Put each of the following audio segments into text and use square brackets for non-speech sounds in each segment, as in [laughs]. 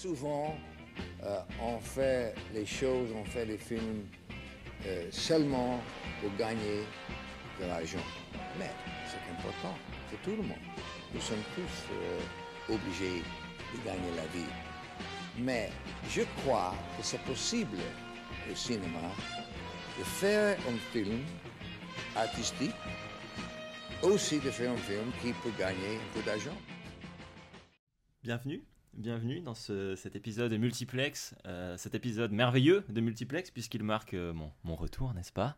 Souvent, euh, on fait les choses, on fait les films euh, seulement pour gagner de l'argent. Mais c'est important pour tout le monde. Nous sommes tous euh, obligés de gagner la vie. Mais je crois que c'est possible au cinéma de faire un film artistique, aussi de faire un film qui peut gagner un peu d'argent. Bienvenue, bienvenue dans ce- cet épisode de Multiplex, euh, cet épisode merveilleux de Multiplex puisqu'il marque euh, mon, mon retour, n'est-ce pas?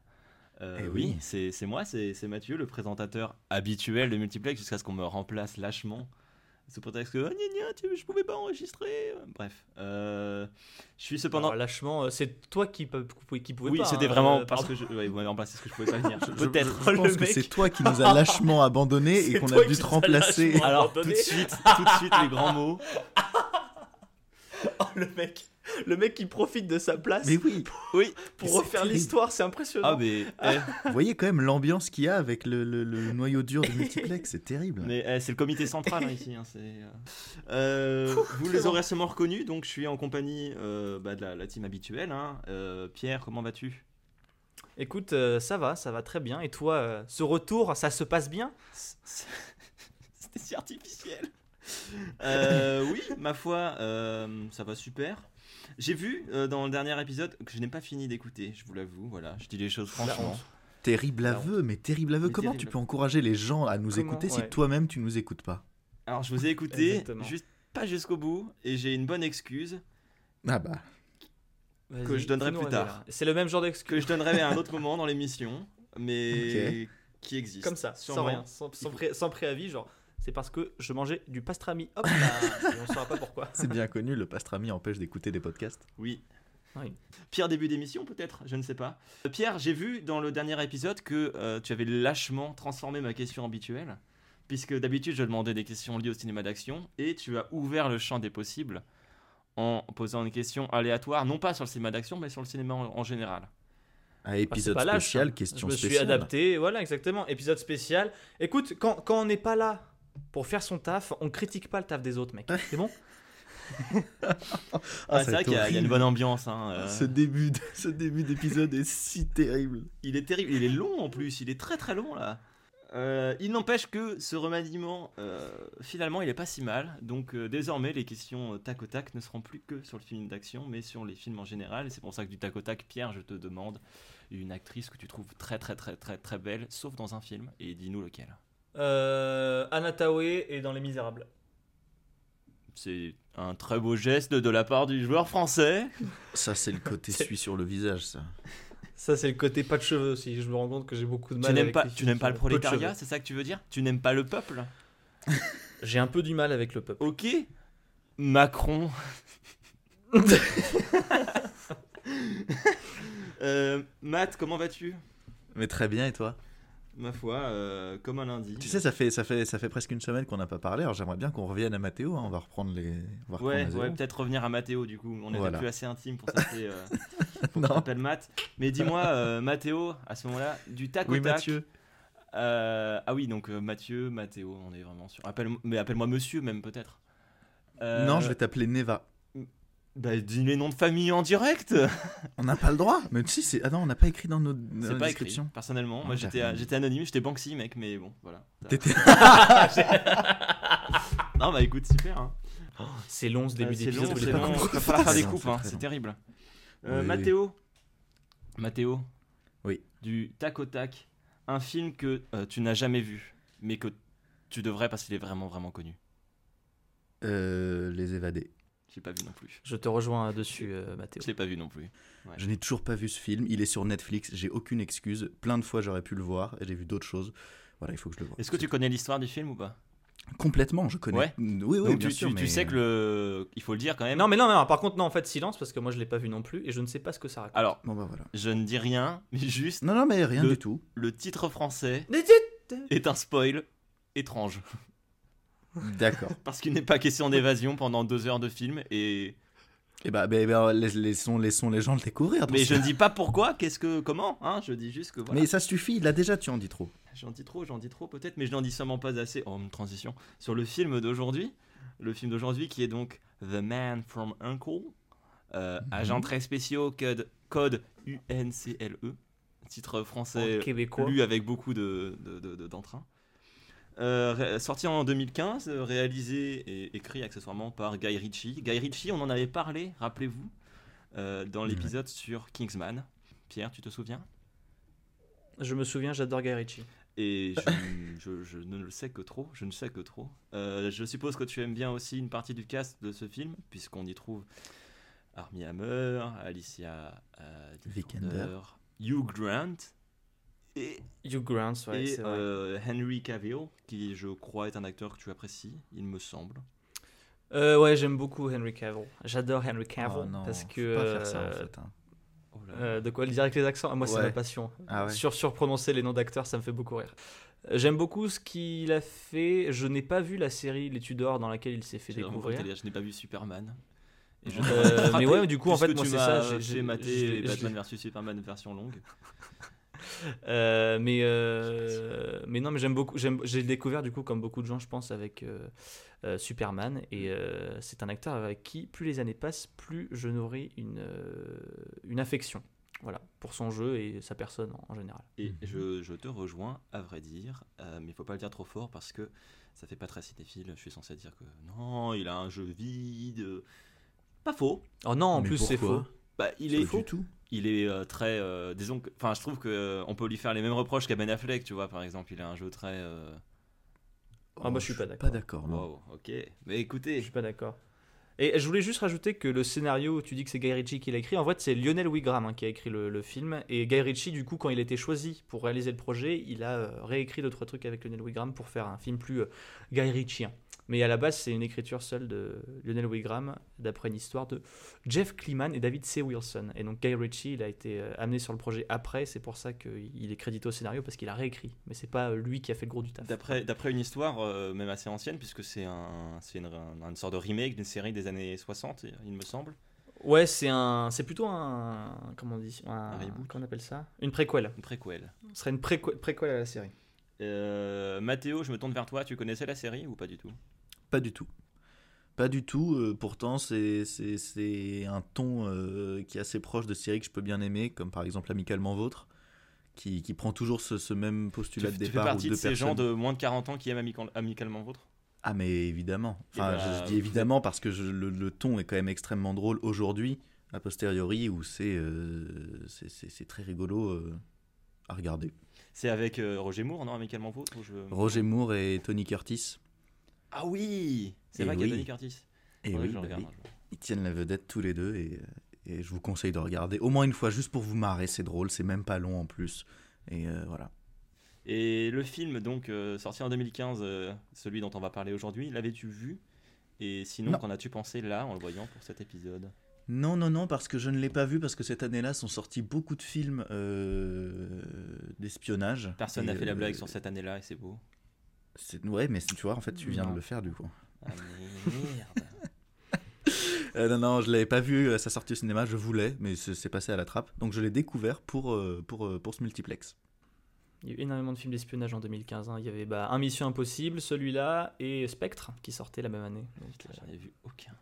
Euh, Eh oui, oui. c'est moi, c'est c'est Mathieu, le présentateur habituel de Multiplex jusqu'à ce qu'on me remplace lâchement. Sous prétexte que oh, gna, gna, tu- je pouvais pas enregistrer. Bref, euh, je suis cependant. Alors, lâchement, euh, c'est toi qui, qui pouvais oui, pas. c'était hein, vraiment euh, parce pardon. que je, ouais, remplacé parce que je pouvais pas venir. [laughs] Je- Peut-être. Je, pense que c'est toi qui nous as lâchement abandonnés [laughs] C'est et qu'on a dû te remplacer. Alors tout abandonné. de suite, tout de suite les grands mots. [laughs] Oh, le mec, [laughs] le mec qui profite de sa place Mais oui, Oui. pour refaire l'histoire, c'est impressionnant. Ah mais. [laughs] eh, vous voyez quand même l'ambiance qu'il y a avec le, le- le noyau dur de multiplex, c'est terrible. Mais eh, c'est le comité central hein, ici. hein, euh, [laughs] euh, vous les aurez sûrement reconnus, donc je suis en compagnie euh, bah, de la, la team habituelle. hein. Euh, Pierre, comment vas-tu? Écoute, euh, ça va, ça va très bien. Et toi, euh, ce retour, ça se passe bien? C'était si artificiel. Euh, oui, ma foi, euh, ça va super. J'ai vu euh, dans le dernier épisode que je n'ai pas fini d'écouter, je vous l'avoue. Voilà, je dis les choses franchement. Terrible aveu, mais terrible aveu. Mais Comment terrible. tu peux encourager les gens à nous Comment, écouter si ouais. toi-même tu nous écoutes pas? Alors je vous ai écouté, juste pas jusqu'au bout, et j'ai une bonne excuse Ah bah. Que je donnerai plus tard. C'est le même genre d'excuse. que je donnerai à un autre moment dans l'émission, mais qui existe. Comme ça, sans Sûrement. rien, sans, sans pré- sans préavis, genre. C'est parce que je mangeais du pastrami. Hop là, [laughs] et on saura pas pourquoi. C'est bien connu, le pastrami empêche d'écouter des podcasts. Oui. Oui. Pierre, début d'émission peut-être, je ne sais pas. Euh, Pierre, j'ai vu dans le dernier épisode que euh, tu avais lâchement transformé ma question habituelle, puisque d'habitude je demandais des questions liées au cinéma d'action, et tu as ouvert le champ des possibles en posant une question aléatoire, non pas sur le cinéma d'action, mais sur le cinéma en, en général. À Ah, épisode pas lâche, spécial, hein. question Je me suis spéciale. adapté, voilà, exactement. Épisode spécial. Écoute, quand, quand on n'est pas là pour faire son taf, on critique pas le taf des autres, mec. C'est bon? [laughs] Ah, Ah, c'est vrai qu'il y, a- il y a horrible. une bonne ambiance. hein, euh. Ce début, de- ce début d'épisode est si terrible. Il est terrible, il est long en plus, il est très très long là. Euh, il n'empêche que ce remaniement, euh, finalement, il est pas si mal. Donc euh, désormais, les questions euh, tac au tac ne seront plus que sur le film d'action, mais sur les films en général. Et c'est pour ça que du tac au tac, Pierre, je te demande une actrice que tu trouves très très très très très belle, sauf dans un film. Et dis-nous lequel. Euh, Anna Tawai est dans Les Misérables. C'est un très beau geste de la part du joueur français. Ça, c'est le côté [laughs] suisse sur le visage, ça. Ça, c'est le côté pas de cheveux aussi. Je me rends compte que j'ai beaucoup de mal Tu n'aimes avec pas, tu n'aimes pas le prolétariat, c'est ça que tu veux dire? Tu n'aimes pas le peuple? J'ai un peu du mal avec le peuple. Ok. Macron. [laughs] Euh, Matt, comment vas-tu? Mais très bien, et toi? Ma foi, euh, comme un lundi. Tu sais, ça fait, ça fait, ça fait presque une semaine qu'on n'a pas parlé, alors j'aimerais bien qu'on revienne à Mathéo, hein, on va reprendre les... On va reprendre Ouais, peut-être revenir à Mathéo du coup. On n'était Voilà. plus assez intime pour s'appeler. Euh, [laughs] Matt. Mais dis-moi, euh, Mathéo, à ce moment-là, du tac au Oui, tac. Mathieu. euh, ah oui, donc euh, Mathieu, Mathéo, on est vraiment sûr. Appelle, mais appelle-moi Monsieur même peut-être. Euh, Non, je vais t'appeler Neva. Bah, dis les noms de famille en direct. [laughs] On n'a pas le droit Mais si, c'est... Ah non, on n'a pas écrit dans nos, dans C'est pas écrit. descriptions. Personnellement, moi Ah, j'étais, anonyme, j'étais Banksy mec, mais bon, voilà. T'étais- [laughs] non bah écoute, super. Hein. C'est long ce début c'est d'épisode. long, l'avez c'est pas long. compris. Il va falloir faire des coupes, c'est hein, terrible. Euh, Oui, Mathéo, Mathéo, Oui. du tac au tac, un film que euh, tu n'as jamais vu, mais que tu devrais parce qu'il est vraiment vraiment connu. Euh, les évadés. J'ai pas vu non plus. Je te rejoins dessus, euh, Mathéo. Je l'ai pas vu non plus. Ouais. Je n'ai toujours pas vu ce film, il est sur Netflix, j'ai aucune excuse. Plein de fois j'aurais pu le voir, j'ai vu d'autres choses. Voilà, il faut que je le voie. Est-ce que tu connais l'histoire du film ou pas? Complètement, je connais. Ouais. Oui, oui, Donc bien tu, sûr. tu- tu mais- sais que le, il faut le dire quand même. Non, mais non, non, par contre, non, en fait, silence, parce que moi je l'ai pas vu non plus et je ne sais pas ce que ça raconte. Alors, Bon bah voilà. je ne dis rien, mais juste Non, non, mais rien Le- du tout. le titre français est un spoil étrange. D'accord. [laughs] Parce qu'il n'est pas question d'évasion pendant deux heures de film et Et bah, bah, bah, laisse- laissons, laissons les gens le découvrir. mais je ne dis pas pourquoi, qu'est-ce que, comment, hein, je dis juste que voilà. Mais ça suffit, là déjà tu en dis trop. J'en dis trop, j'en dis trop peut-être, mais je n'en dis sûrement pas assez. Oh, une transition sur le film d'aujourd'hui, le film d'aujourd'hui qui est donc The Man from Uncle, euh, Mhm. Agents très spéciaux, code, code UNCLE, titre français En québécois. lu avec beaucoup de, de- de- de- d'entrain. Euh, sorti en 2015, euh, réalisé et écrit accessoirement par Guy Ritchie. Guy Ritchie, on en avait parlé, rappelez-vous, euh, dans l'épisode sur Kingsman. Pierre, tu te souviens? Je me souviens, j'adore Guy Ritchie. Et [laughs] je, je- je ne le sais que trop, je ne sais que trop. Euh, je suppose que tu aimes bien aussi une partie du cast de ce film, puisqu'on y trouve Armie Hammer, Alicia euh, Vikander. Vikander, Hugh Grant et, Hugh Grant, ouais, et, vrai. euh, Henry Cavill, qui je crois est un acteur que tu apprécies, il me semble. Euh, ouais, j'aime beaucoup Henry Cavill. J'adore Henry Cavill Oh non, parce faut que pas faire ça en euh, fait. hein. Oh là euh, de quoi le dire avec les accents? Moi, c'est ma passion. Ah ouais. Sur surprononcer les noms d'acteurs, ça me fait beaucoup rire. J'aime beaucoup ce qu'il a fait. Je n'ai pas vu la série Les Tudors dans laquelle il s'est fait découvrir. je n'ai pas vu Superman. Et je Euh, mais ouais, du coup, en fait, moi, tu c'est ça, j'ai- j'ai- Batman vs Superman version longue. Euh, mais, euh, mais non, mais j'aime beaucoup. j'aime- J'ai découvert du coup, comme beaucoup de gens, je pense, avec euh, euh, Superman. Et euh, c'est un acteur avec qui, plus les années passent, plus je nourris une, euh, une affection. Voilà, pour son jeu et sa personne en, en général. Et Mhm. je, je te rejoins, à vrai dire, euh, mais il faut pas le dire trop fort parce que ça fait pas très cinéphile. Je suis censé dire que non, il a un jeu vide. Pas faux. Oh non, en Mais plus, c'est faux. Bah, il est du faux. tout. Il est euh, très. euh, disons que. Enfin, je trouve que euh, on peut lui faire les mêmes reproches qu'à Ben Affleck, tu vois, par exemple. Il a un jeu très. euh, Ah, bah, je suis pas d'accord. Pas d'accord. Wow, ok. Mais Je écoutez. suis pas d'accord. Et je voulais juste rajouter que le scénario, tu dis que c'est Guy Ritchie qui l'a écrit, en fait c'est Lionel Wigram hein, qui a écrit le, le film. Et Guy Ritchie, du coup, quand il a été choisi pour réaliser le projet, il a euh, réécrit deux trois trucs avec Lionel Wigram pour faire un film plus euh, Guy Ritchien. Mais à la base, c'est une écriture seule de Lionel Wigram, d'après une histoire de Jeff Kleeman et David C. Wilson. Et donc Guy Ritchie, il a été euh, amené sur le projet après, c'est pour ça qu'il est crédité au scénario, parce qu'il a réécrit. Mais c'est pas lui qui a fait le gros du taf. D'après, une histoire euh, même assez ancienne, puisque c'est un, une, un- une sorte de remake d'une série des années 60, il me semble. Ouais, c'est un, c'est plutôt un, comment on dit, un, Un reboot. Qu'on appelle ça? Une préquelle. Une préquelle. Ce serait une préquelle, préquelle à la série. Euh, Mathéo, je me tourne vers toi. Tu connaissais la série ou pas du tout? Pas du tout. Pas du tout. euh, pourtant, c'est c'est- c'est un ton euh, qui est assez proche de séries que je peux bien aimer, comme par exemple Amicalement Vôtre, qui, qui prend toujours ce, ce même tu, postulat tu de fais départ où partie deux de ces personnes. gens de moins de 40 ans qui aiment amical- amicalement vôtre? Ah mais évidemment. Eh Enfin, je, je dis évidemment parce que je- le, le ton est quand même extrêmement drôle aujourd'hui, a posteriori, où c'est euh, c'est- très rigolo euh, à regarder. C'est avec Roger Moore, non? Amicalement vôtre je- Roger Moore et Tony Curtis. Ah oui C'est vrai qu'il y a oui. Tony Curtis. Et oui, bah regarde oui. jour. ils tiennent la vedette tous les deux et, euh, et je vous conseille de regarder au moins une fois juste pour vous marrer. C'est drôle, c'est même pas long en plus. Et euh, voilà. Et le film, donc, euh, sorti en 2015, euh, celui dont on va parler aujourd'hui, l'avais-tu vu? Et sinon, Non. qu'en as-tu pensé là, en le voyant pour cet épisode? Non, non, non, parce que je ne l'ai pas vu, parce que cette année-là sont sortis beaucoup de films euh, d'espionnage. Personne n'a fait la euh, blague sur cette année-là et c'est beau. C'est- Ouais, mais tu vois, en fait, tu viens Non. de le faire du coup. Ah merde [laughs] Euh, non, non, je l'avais pas vu à sa sortie au cinéma, je voulais, mais c'est passé à la trappe. Donc je l'ai découvert pour, euh, pour, euh, pour ce multiplex. Il y a eu énormément de films d'espionnage en 2015. hein. Il y avait bah, Un Mission Impossible, celui-là, et Spectre, qui sortait la même année. Donc, euh, J'en ai vu aucun.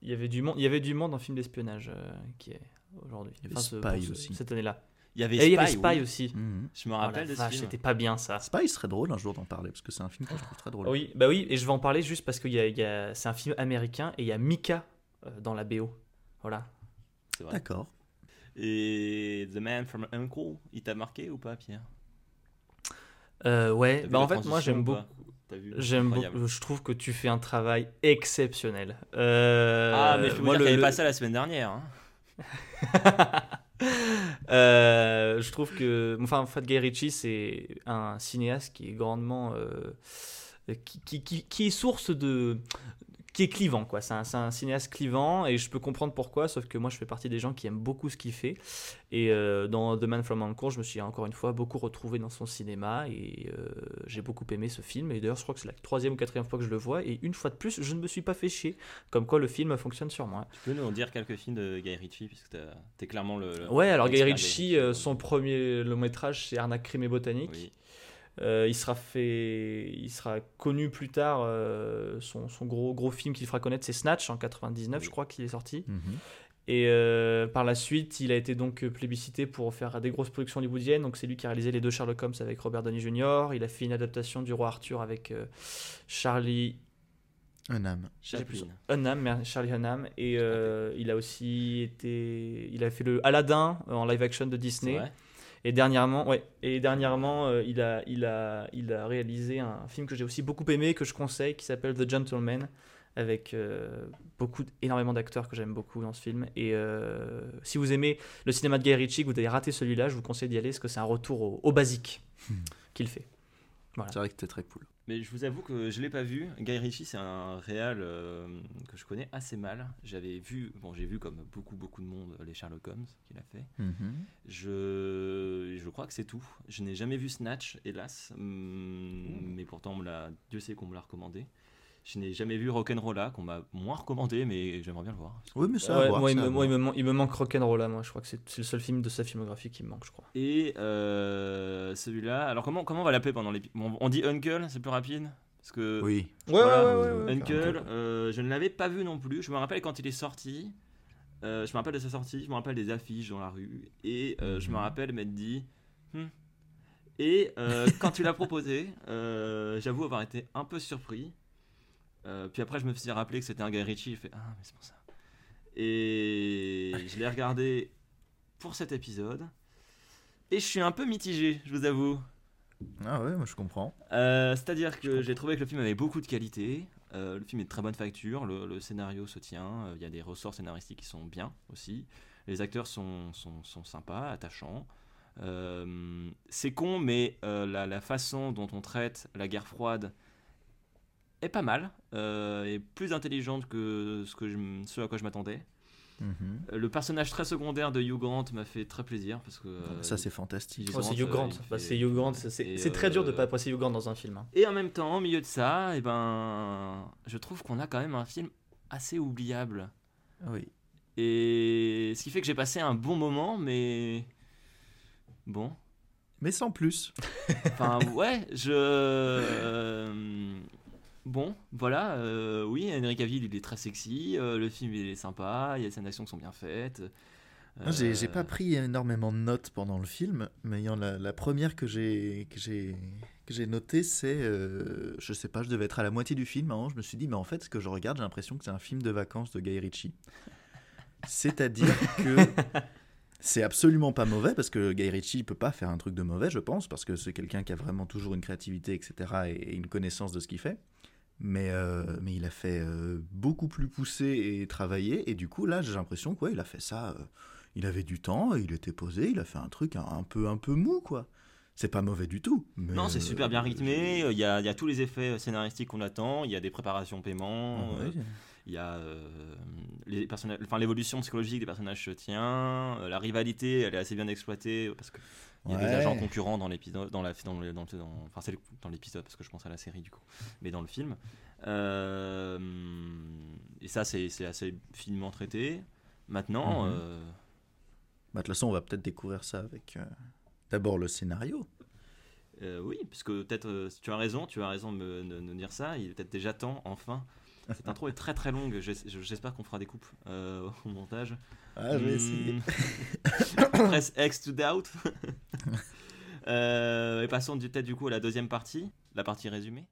il, y avait du monde, il y avait du monde en film d'espionnage euh, qui est aujourd'hui. Avait ce- ce- aussi. Cette année-là. Il y avait Et Spy, il y avait Spy oui. aussi. Mhm. Je me Oh rappelle la de ce c'était pas bien ça. Spy serait drôle un jour d'en parler, parce que c'est un film que je trouve très drôle. Oui, bah oui, et je vais en parler juste parce que il y a- il y a- c'est un film américain et il y a Mika euh, dans la BO. Voilà. C'est vrai. D'accord. Et The Man from Uncle, il t'a marqué ou pas, Pierre? Euh, ouais, bah en fait, moi j'aime ou beaucoup. J'aime beaucoup. Je trouve que tu fais un travail exceptionnel. Euh, Ah, mais je peux moi, dire le- qu'il avait le- pas ça la semaine dernière. hein. [laughs] [laughs] Euh, je trouve que, enfin, en fait, Guy Ritchie, c'est un cinéaste qui est grandement, euh, qui est source de, qui est clivant, quoi. C'est un, c'est un cinéaste clivant et je peux comprendre pourquoi, sauf que moi, je fais partie des gens qui aiment beaucoup ce qu'il fait. Et euh, dans The Man from Uncle, je me suis encore une fois beaucoup retrouvé dans son cinéma et euh, j'ai beaucoup aimé ce film. Et d'ailleurs, je crois que c'est la troisième ou quatrième fois que je le vois et une fois de plus, je ne me suis pas fait chier. Comme quoi, le film fonctionne sur moi. Tu peux nous en dire quelques films de Guy Ritchie, puisque t'es clairement le. le- Ouais, alors Guy Ritchie, euh, son premier long métrage, c'est Arnaque, crime et botanique. Oui. Euh, il sera fait, il sera connu plus tard. euh, son, son gros gros film qu'il fera connaître, c'est Snatch en 99, je crois qu'il est sorti. Mhm. Et euh, par la suite, il a été donc plébiscité pour faire des grosses productions hollywoodiennes. Donc c'est lui qui a réalisé les deux Sherlock Holmes avec Robert Downey Jr. Il a fait une adaptation du Roi Arthur avec euh, Charlie j'ai plus Hunnam, Charlie Hunnam. Et euh, il a aussi été, il a fait le Aladdin en live action de Disney. Et dernièrement, ouais, et dernièrement, euh, il, a, il, a, il a réalisé un film que j'ai aussi beaucoup aimé, que je conseille, qui s'appelle The Gentleman, avec euh, beaucoup, énormément d'acteurs que j'aime beaucoup dans ce film. Et euh, si vous aimez le cinéma de Guy Ritchie, que vous avez raté celui-là, je vous conseille d'y aller, parce que c'est un retour au, au basique qu'il fait. C'est vrai que c'était très cool. Mais je vous avoue que je l'ai pas vu. Guy Ritchie, c'est un réal euh, que je connais assez mal. J'avais vu, bon, j'ai vu comme beaucoup beaucoup de monde les Sherlock Holmes qu'il a fait. Mhm. Je, je crois que c'est tout. Je n'ai jamais vu Snatch, hélas. Hum, Mais pourtant, on me l'a- Dieu sait qu'on me l'a recommandé. Je n'ai jamais vu Rock'n'Rolla, qu'on m'a moins recommandé, mais j'aimerais bien le voir. Oui, mais ça Ouais, à voir, moi, il me, moi, il, me, man- il me manque Rock'n'Rolla, moi. Je crois que c'est le seul film de sa filmographie qui me manque, je crois. Et euh, celui-là, alors comment, comment on va l'appeler pendant l'épisode On dit Uncle, c'est plus rapide? Parce que Oui. Voilà. ouais, Uncle, euh, je ne l'avais pas vu non plus. Je me rappelle quand il est sorti. euh, je me rappelle de sa sortie. Je me rappelle des affiches dans la rue. Et euh, je me Mhm. rappelle m'être dit. Hmm. Et euh, quand tu l'as proposé, euh, j'avoue avoir été un peu surpris. Euh, puis après, je me suis rappelé que c'était un Guy Ritchie. J'ai fait Ah, mais c'est pour ça. Et je l'ai regardé pour cet épisode. Et je suis un peu mitigé, je vous avoue. Ah ouais, moi je comprends. Euh, C'est-à-dire que j'ai trouvé que le film avait beaucoup de qualité. Euh, le film est de très bonne facture. Le, le scénario se tient. Il y a des ressorts scénaristiques qui sont bien aussi. Les acteurs sont, sont, sont sympas, attachants. C'est con, mais la, la façon dont on traite la guerre froide est pas mal. euh, et plus intelligente que ce, que je, ce à quoi je m'attendais. Mhm. Le personnage très secondaire de Hugh Grant m'a fait très plaisir. Parce que, euh, ça c'est fantastique. Hugh Oh, c'est Grant, Hugh Grant. Bah, c'est Hugh Grant. C'est et, c'est très dur de euh, pas apprécier Hugh Grant dans un film. hein. Et en même temps, au milieu de ça, eh ben, je trouve qu'on a quand même un film assez oubliable. Oui. Et ce qui fait que j'ai passé un bon moment, mais bon. Mais sans plus. Enfin, ouais, je. [laughs] euh, Bon, voilà, euh, oui, Henry Cavill, il est très sexy, euh, le film, il est sympa, il y a des scènes d'action qui sont bien faites. Moi, J'ai Euh, pas pris énormément de notes pendant le film, mais ayant la, la première que j'ai que j'ai que j'ai notée, c'est euh, je sais pas, je devais être à la moitié du film. un moment, je me suis dit, mais en fait, ce que je regarde, j'ai l'impression que c'est un film de vacances de Guy Ritchie. C'est-à-dire [laughs] que c'est absolument pas mauvais parce que Guy Ritchie peut pas faire un truc de mauvais, je pense, parce que c'est quelqu'un qui a vraiment toujours une créativité, etc., et, et une connaissance de ce qu'il fait. Mais, euh, mais il a fait euh, beaucoup plus poussé et travaillé, et du coup, là, j'ai l'impression qu'il a fait ça. euh, il avait du temps, il était posé, il a fait un truc un, un peu un peu mou, quoi. C'est pas mauvais du tout. mais, Non, c'est super bien rythmé, il y a, il y a tous les effets scénaristiques qu'on attend, il y a des préparations paiement, Ouais. euh, il y a les personnages, enfin l'évolution psychologique des personnages se tient, la rivalité elle est assez bien exploitée parce que il y a des agents concurrents dans l'épisode, dans la, dans le, dans le- dans- enfin c'est dans l'épisode parce que je pense à la série du coup, mais dans le film. Euh, et ça c'est assez finement traité. Maintenant, euh, Bah, de toute façon, on va peut-être découvrir ça avec euh, d'abord le scénario. oui, puisque peut-être euh, tu as raison, tu as raison de me, de dire ça. Il est peut-être déjà temps, enfin. Cette [laughs] intro est très très longue. j'es- J'espère qu'on fera des coupes au montage. Ah, je vais essayer. Hmm. [coughs] Press X to doubt. [laughs] Euh, et passons du- peut-être du coup à la deuxième partie, la partie résumée.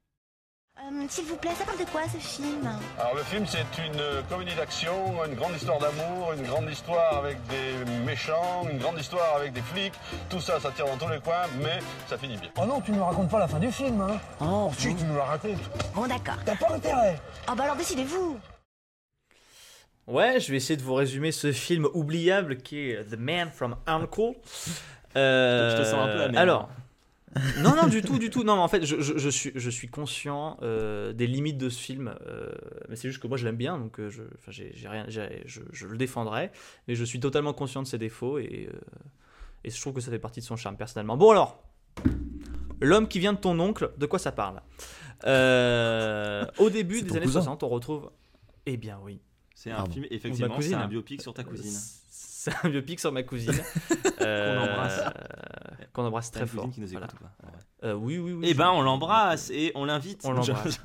Euh, S'il vous plaît, ça parle de quoi ce film? Alors le film c'est une euh, comédie d'action, une grande histoire d'amour, une grande histoire avec des méchants, une grande histoire avec des flics. Tout ça, ça tire dans tous les coins, mais ça finit bien. Oh non, tu ne nous racontes pas la fin du film, hein Oh, si tu nous la racontes. Bon, d'accord. T'as pas intérêt Oh, bah alors décidez-vous. Ouais, je vais essayer de vous résumer ce film oubliable qui est The Man from Uncle. Euh, Je te sens un peu amer. Alors, non, non, du tout, du tout. Non, mais en fait, je, je- je suis, je suis conscient euh, des limites de ce film, euh, mais c'est juste que moi je l'aime bien, donc je, j'ai, rien, je, je le défendrai, mais je suis totalement conscient de ses défauts et, et je trouve que ça fait partie de son charme personnellement. Bon alors, l'homme qui vient de ton oncle, de quoi ça parle? Au début des années cousin. 60, on retrouve, eh bien oui, C'est un film, effectivement, c'est un biopic sur ta cousine. C'est un biopic sur ma cousine. [laughs] Euh, embrasse. Qu'on embrasse très fort. cousine qui nous écoute Voilà. ou pas Ouais. Euh, oui, oui, oui. Eh ben, on l'embrasse et on l'invite. On l'embrasse.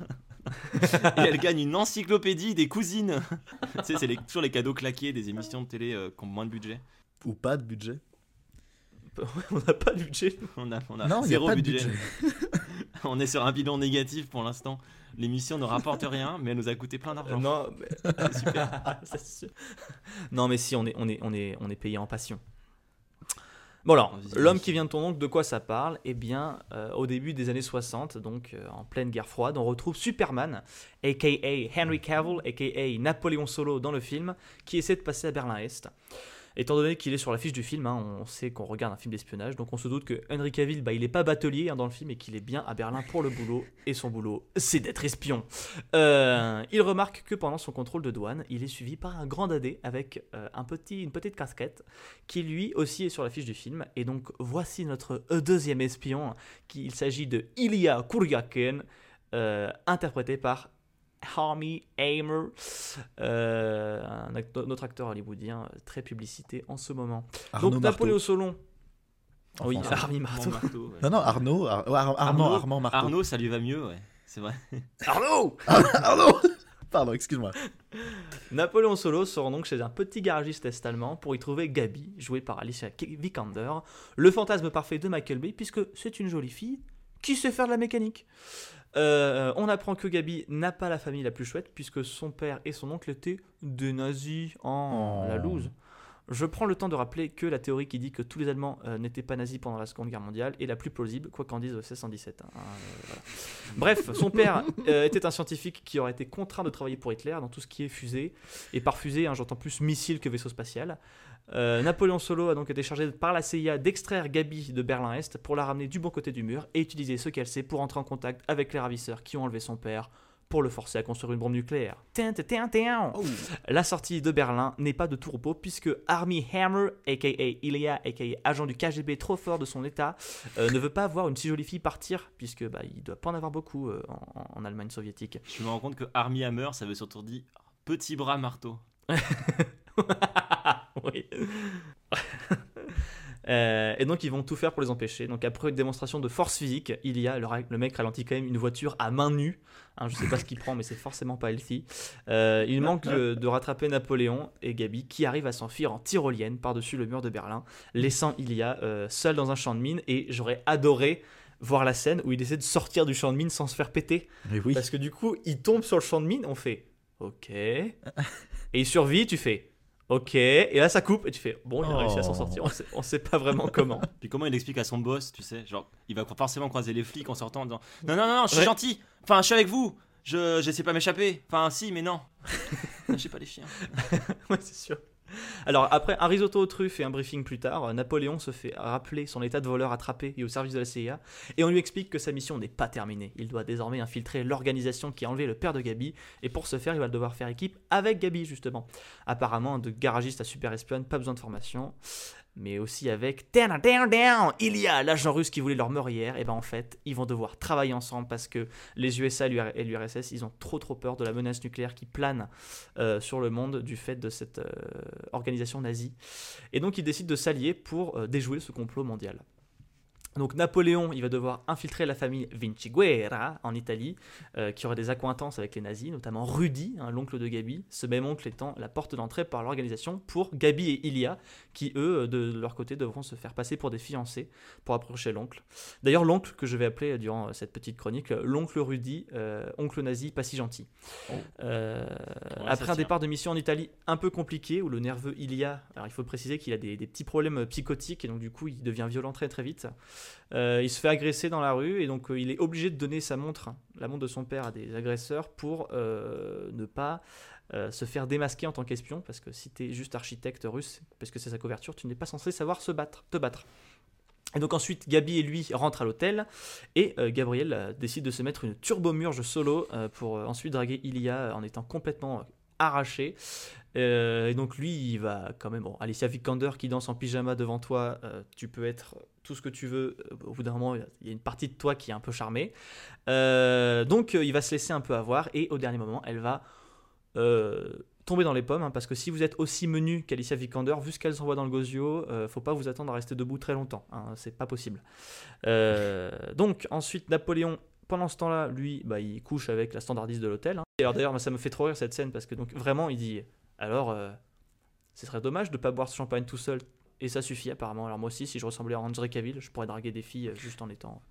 [laughs] et elle gagne une encyclopédie des cousines. [laughs] tu sais, c'est les- toujours les cadeaux claqués des émissions de télé euh, qui ont moins de budget. Ou pas de budget. on n'a pas de budget. On a, on a Non, il n'y a zéro budget. on est sur un bilan négatif pour l'instant. L'émission ne rapporte rien, mais elle nous a coûté plein d'argent. non, mais... Super. [laughs] Sûr. non, mais si, on est, on est, on est, on est payé en passion. Bon alors, l'homme qui vient de ton oncle, de quoi ça parle? Eh bien, euh, au début des années 60, donc euh, en pleine guerre froide, on retrouve Superman, aka Henry Cavill, aka Napoléon Solo dans le film, qui essaie de passer à Berlin-Est. Étant donné qu'il est sur l'affiche du film, hein, on sait qu'on regarde un film d'espionnage, donc on se doute que Henry Cavill, bah, il n'est pas batelier hein, dans le film et qu'il est bien à Berlin pour le boulot, et son boulot, c'est d'être espion. Euh, il remarque que pendant son contrôle de douane, il est suivi par un grand dadé avec euh, un petit, une petite casquette qui lui aussi est sur l'affiche du film. Et donc voici notre euh, deuxième espion, qui, il s'agit de Ilya Kuryakin, euh, interprété par Army Hammer, euh, un acteur- notre acteur hollywoodien euh, très publicité en ce moment. Arnaud donc. Napoléon Solon. En oui, Marteau. marteau, ouais. Non, non, Arnaud, Ar- Ar- Ar- Armand, Armand Marteau. Arnaud, ça lui va mieux, ouais. C'est vrai. [laughs] Arnaud [laughs] Arnaud Pardon, excuse-moi. Napoléon Solo se rend donc chez un petit garagiste est-allemand pour y trouver Gabi, jouée par Alicia Vikander, le fantasme parfait de Michael Bay, puisque c'est une jolie fille qui sait faire de la mécanique. Euh, on apprend que Gabi n'a pas la famille la plus chouette, puisque son père et son oncle étaient des nazis en Oh. la loose. Je prends le temps de rappeler que la théorie qui dit que tous les Allemands euh, n'étaient pas nazis pendant la Seconde Guerre mondiale est la plus plausible, quoi qu'en dise le 1617. hein, euh, voilà. [laughs] Bref, son père euh, était un scientifique qui aurait été contraint de travailler pour Hitler dans tout ce qui est fusée. Et par fusée, hein, j'entends plus missile que vaisseau spatial. Euh, Napoléon Solo a donc été chargé par la CIA d'extraire Gabi de Berlin-Est pour la ramener du bon côté du mur et utiliser ce qu'elle sait pour entrer en contact avec les ravisseurs qui ont enlevé son père pour le forcer à construire une bombe nucléaire. Tin, tin. La sortie de Berlin n'est pas de tout repos puisque Army Hammer, aka Ilya, aka agent du KGB trop fort de son état, euh, ne veut pas voir une si jolie fille partir puisque bah, il doit pas en avoir beaucoup euh, en, en Allemagne soviétique. Je me rends compte que Army Hammer, ça veut surtout dire petit bras marteau. [laughs] [laughs] oui. [laughs] Euh, et donc ils vont tout faire pour les empêcher. Donc après une démonstration de force physique, il y a le, le mec ralentit quand même une voiture à main nue. Hein, je sais pas ce qu'il prend, mais c'est forcément pas healthy. Euh, il manque de, de rattraper Napoléon et Gabi qui arrivent à s'enfuir en tyrolienne par-dessus le mur de Berlin, laissant Ilia euh, seul dans un champ de mine. Et j'aurais adoré voir la scène où il essaie de sortir du champ de mine sans se faire péter. Mais oui. Parce que du coup, il tombe sur le champ de mine, on fait OK. Et il survit, tu fais OK. Et là, ça coupe et tu fais Bon, il a réussi à s'en Oh. sortir. On sait, on sait pas vraiment comment. [laughs] Puis comment il explique à son boss, tu sais, genre, il va forcément croiser les flics en sortant en disant Non, non, non, non, je suis Ouais. gentil, enfin, je suis avec vous, je j'essaie pas m'échapper, enfin, si, mais non. [laughs] Je sais pas les chiens. [laughs] ouais, c'est sûr. [laughs] Alors, après un risotto aux truffes et un briefing plus tard, Napoléon se fait rappeler son état de voleur attrapé et au service de la CIA, et on lui explique que sa mission n'est pas terminée. Il doit désormais infiltrer l'organisation qui a enlevé le père de Gabi, et pour ce faire, il va devoir faire équipe avec Gabi, justement. Apparemment, de garagiste à super espionne, pas besoin de formation, mais aussi avec il y a l'agent russe qui voulait leur mort et ben en fait, ils vont devoir travailler ensemble parce que les USA et l'URSS, ils ont trop trop peur de la menace nucléaire qui plane euh, sur le monde du fait de cette euh, organisation nazie. Et donc ils décident de s'allier pour euh, déjouer ce complot mondial. Donc Napoléon, il va devoir infiltrer la famille Vinciguerra en Italie, euh, qui aurait des accointances avec les nazis, notamment Rudy, hein, l'oncle de Gabi, ce même oncle étant la porte d'entrée par l'organisation pour Gabi et Ilia, qui eux, de leur côté, devront se faire passer pour des fiancés pour approcher l'oncle. D'ailleurs, l'oncle que je vais appeler euh, durant euh, cette petite chronique, euh, l'oncle Rudy, euh, oncle nazi pas si gentil. Euh, après un départ de mission en Italie un peu compliqué, où le nerveux Ilia, alors il faut préciser qu'il a des, des petits problèmes euh, psychotiques, et donc du coup il devient violent très très vite. Euh, il se fait agresser dans la rue, et donc euh, il est obligé de donner sa montre, la montre de son père, à des agresseurs pour euh, ne pas se faire démasquer en tant qu'espion, parce que si tu es juste architecte russe, parce que c'est sa couverture, tu n'es pas censé savoir se battre, te battre. Et donc ensuite, Gabi et lui rentrent à l'hôtel et Gabriel décide de se mettre une turbomurge solo pour ensuite draguer Ilia en étant complètement arraché. Et donc lui, il va quand même... Bon, Alicia Vikander qui danse en pyjama devant toi, tu peux être tout ce que tu veux. Euh, Au bout d'un moment, il y a une partie de toi qui est un peu charmée. Euh, donc euh, il va se laisser un peu avoir et au dernier moment, elle va... tombez dans les pommes, hein, parce que si vous êtes aussi menu qu'Alicia Vikander, vu ce qu'elle s'envoie dans le gosio, faut pas vous attendre à rester debout très longtemps. Hein, c'est pas possible. Donc, ensuite, Napoléon. Pendant ce temps-là, lui, bah, il couche avec la standardiste de l'hôtel. hein. Alors d'ailleurs, ça me fait trop rire cette scène parce que donc vraiment, il dit alors, euh, ce serait dommage de pas boire ce champagne tout seul et ça suffit apparemment. Alors moi aussi, si je ressemblais à André Cavill, je pourrais draguer des filles euh, juste en étant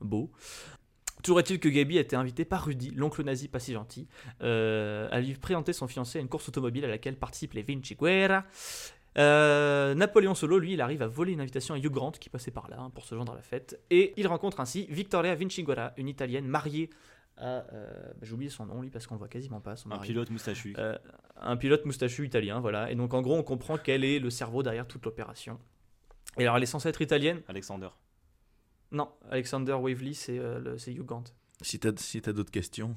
beau. Toujours est-il que Gabi a été invité par Rudy, l'oncle nazi pas si gentil, euh, à lui présenter son fiancé à une course automobile à laquelle participent les Vinci Guerra. Euh, Napoléon Solo, lui, il arrive à voler une invitation à Hugh Grant qui passait par là hein, pour se joindre à la fête. Et il rencontre ainsi Victoria Vinciguerra, une italienne mariée à. euh, bah, J'ai oublié son nom, lui, parce qu'on le voit quasiment pas. Son Un mari. pilote moustachu. Euh, un pilote moustachu italien, voilà. Et donc, en gros, on comprend qu'elle est le cerveau derrière toute l'opération. Et alors, elle est censée être italienne? Alexander. Non, Alexander Waverly, c'est euh, le- c'est Hugh Grant. Si t'as si t'as d'autres questions.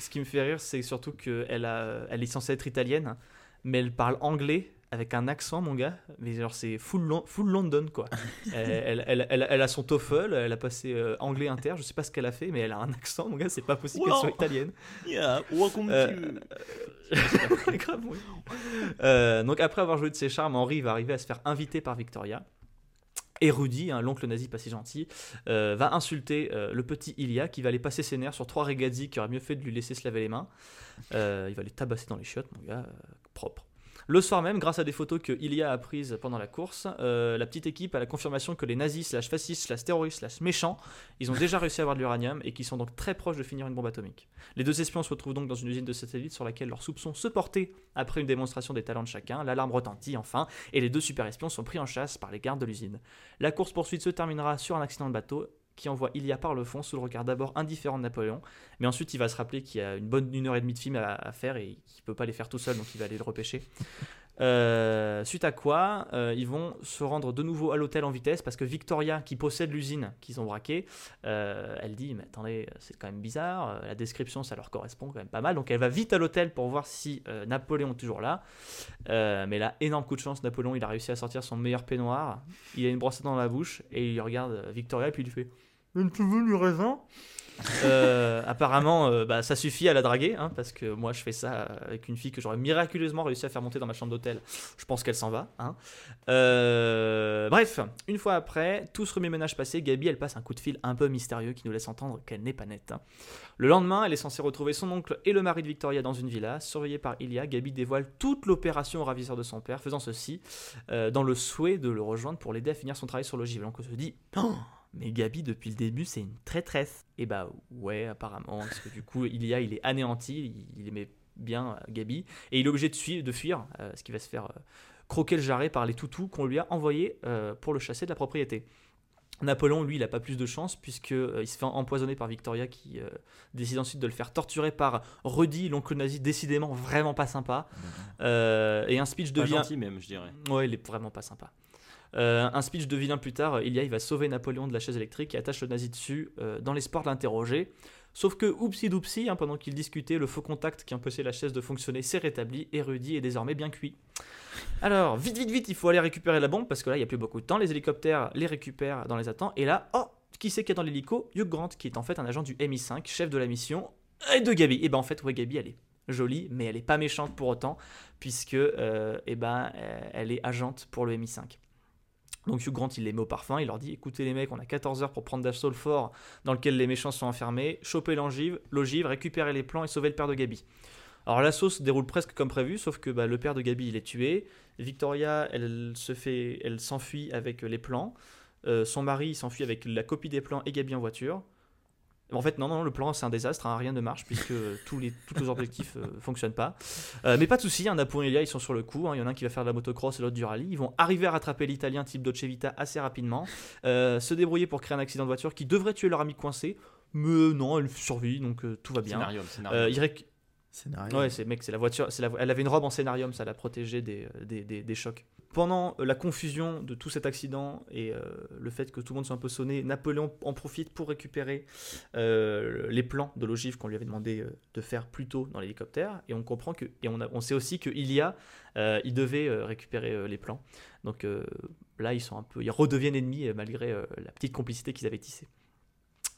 Ce qui me fait rire, c'est surtout qu'elle a, elle est censée être italienne, mais elle parle anglais avec un accent, mon gars. Mais genre, c'est full, Lon- full London, quoi. [laughs] elle, elle, elle, elle- elle a son TOEFL, elle a passé euh, anglais inter, je sais pas ce qu'elle a fait, mais elle a un accent, mon gars, c'est pas possible qu'elle soit italienne. Yeah, welcome Euh, [laughs] Grave, oui. Euh, donc après avoir joué de ses charmes, Henri va arriver à se faire inviter par Victoria. Et Rudy, hein, l'oncle nazi pas si gentil, euh, va insulter euh, le petit Ilia qui va aller passer ses nerfs sur trois ragazzi qui auraient mieux fait de lui laisser se laver les mains. Euh, il va les tabasser dans les chiottes, mon gars, euh, propre. Le soir même, grâce à des photos que Ilia a prises pendant la course, euh, la petite équipe a la confirmation que les nazis, slash fascistes, slash terroristes, slash méchants, ils ont déjà réussi à avoir de l'uranium et qu'ils sont donc très proches de finir une bombe atomique. Les deux espions se retrouvent donc dans une usine de satellites sur laquelle leurs soupçons se portaient après une démonstration des talents de chacun. L'alarme retentit enfin et les deux super espions sont pris en chasse par les gardes de l'usine. La course-poursuite se terminera sur un accident de bateau qui envoie Ilia par le fond sous le regard d'abord indifférent de Napoléon, mais ensuite il va se rappeler qu'il y a une bonne une heure et demie de film à, à faire et qu'il peut pas les faire tout seul, donc il va aller le repêcher. Euh, suite à quoi, euh, ils vont se rendre de nouveau à l'hôtel en vitesse parce que Victoria, qui possède l'usine qu'ils ont braquée, euh, elle dit Mais attendez, c'est quand même bizarre, la description ça leur correspond quand même pas mal. Donc elle va vite à l'hôtel pour voir si Napoléon est toujours là. Mais là, énorme coup de chance, Napoléon il a réussi à sortir son meilleur peignoir. Il a une brosse dans la bouche et il regarde Victoria et puis il lui fait Un petit peu du raisin? Euh, apparemment, euh, bah, ça suffit à la draguer, hein, parce que moi je fais ça avec une fille que j'aurais miraculeusement réussi à faire monter dans ma chambre d'hôtel. Je pense qu'elle s'en va. hein. Euh, bref, une fois après, tout ce remue-ménage passé, Gabi elle passe un coup de fil un peu mystérieux qui nous laisse entendre qu'elle n'est pas nette. hein. Le lendemain, elle est censée retrouver son oncle et le mari de Victoria dans une villa, surveillée par Ilia. Gabi dévoile toute l'opération au ravisseur de son père, faisant ceci dans le souhait de le rejoindre pour l'aider à finir son travail sur l'ogive. Donc on se dit, Oh, mais Gabi depuis le début c'est une traîtresse. Et bah ouais, apparemment, parce que du coup Ilia il est anéanti, il, aimait bien euh, Gabi, et il est obligé de, suivre, de fuir, euh, ce qui va se faire euh, croquer le jarret par les toutous qu'on lui a envoyés euh, pour le chasser de la propriété. Napoléon, lui, il n'a pas plus de chance puisque euh, il se fait empoisonner par Victoria qui euh, décide ensuite de le faire torturer par Rudy, l'oncle nazi, décidément vraiment pas sympa. Euh, et un speech Pas devient gentil même, je dirais. Ouais, il est vraiment pas sympa. Euh, un speech de vilain plus tard, Ilia il va sauver Napoléon de la chaise électrique et attache le nazi dessus euh, dans l'espoir de l'interroger. Sauf que, oupsi doupsi, hein, pendant qu'il discutait, le faux contact qui empêchait la chaise de fonctionner s'est rétabli et Rudy est désormais bien cuit. Alors, vite, vite, vite, il faut aller récupérer la bombe parce que là, il n'y a plus beaucoup de temps. Les hélicoptères les récupèrent dans les attentes. Et là, oh, qui c'est qui est dans l'hélico? Hugh Grant, qui est en fait un agent du MI5, chef de la mission, et de Gabi. Et ben en fait, ouais, Gabi, elle est jolie, mais elle est pas méchante pour autant, puisque euh, eh ben, elle est agente pour le MI5. Donc Hugh Grant, il les met au parfum, il leur dit écoutez les mecs, on a 14 heures pour prendre d'assaut le fort dans lequel les méchants sont enfermés, choper l'ogive, l'ogive, récupérer les plans et sauver le père de Gabi. Alors l'assaut se déroule presque comme prévu, sauf que bah, le père de Gabi, il est tué. Victoria, elle se fait, elle s'enfuit avec les plans. Euh, son mari s'enfuit avec la copie des plans et Gabi en voiture. En fait, non, non, le plan c'est un désastre, hein, rien ne marche puisque [laughs] tous les, tous les objectifs ne fonctionnent pas. Euh, mais pas de souci, hein, Napoléon et Elia ils sont sur le coup. hein. Il y en a un qui va faire de la motocross et l'autre du rallye. Ils vont arriver à rattraper l'italien type Dolce Vita assez rapidement, euh, se débrouiller pour créer un accident de voiture qui devrait tuer leur ami coincé. Mais non, elle survit donc euh, tout va bien. Scénarium, scénarium. Euh, il réc- Scénario. Ouais, c'est mec, c'est la voiture. C'est la, elle avait une robe en scénarium, ça l'a protégée des, euh, des, des- des chocs. Pendant euh, la confusion de tout cet accident et euh, le fait que tout le monde soit un peu sonné, Napoléon en profite pour récupérer euh, les plans de l'ogive qu'on lui avait demandé de faire plus tôt dans l'hélicoptère. Et on comprend que et on, sait aussi que il devait récupérer les plans. Donc là, ils sont un peu, ils redeviennent ennemis malgré la petite complicité qu'ils avaient tissée.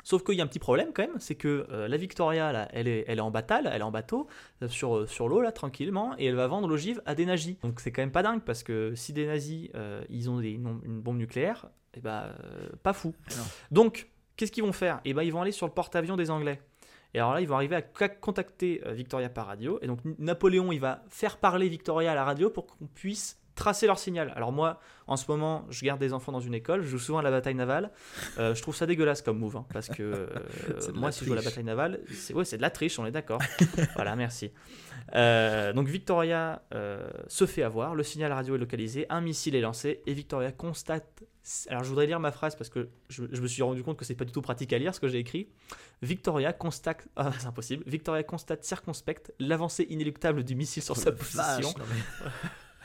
Sauf qu'il y a un petit problème quand même, c'est que euh, la Victoria, là, elle est, elle est en bataille, elle est en bateau, euh, sur, euh, sur l'eau, là, tranquillement, et elle va vendre l'ogive à des nazis. Donc c'est quand même pas dingue, parce que si des nazis, euh, ils ont des- une, une bombe nucléaire, et bah, euh, pas fou. Non. Donc, qu'est-ce qu'ils vont faire? Et ben ils vont aller sur le porte-avions des Anglais. Et alors là, ils vont arriver à contacter Victoria par radio. Et donc, Napoléon, il va faire parler Victoria à la radio pour qu'on puisse tracer leur signal. Alors moi, en ce moment, je garde des enfants dans une école, je joue souvent à la bataille navale. Euh, je trouve ça dégueulasse comme move, hein, parce que [laughs] euh, moi, si je joue à la bataille navale, c'est ouais, de la triche, on est d'accord. [laughs] voilà, merci. Euh, donc Victoria se fait avoir, le signal radio est localisé, un missile est lancé et Victoria constate. Alors je voudrais lire ma phrase parce que je, je me suis rendu compte que c'est pas du tout pratique à lire ce que j'ai écrit. Victoria constate, ah, [laughs] c'est impossible. Victoria constate circonspecte l'avancée inéluctable du missile sur sa position. Vache,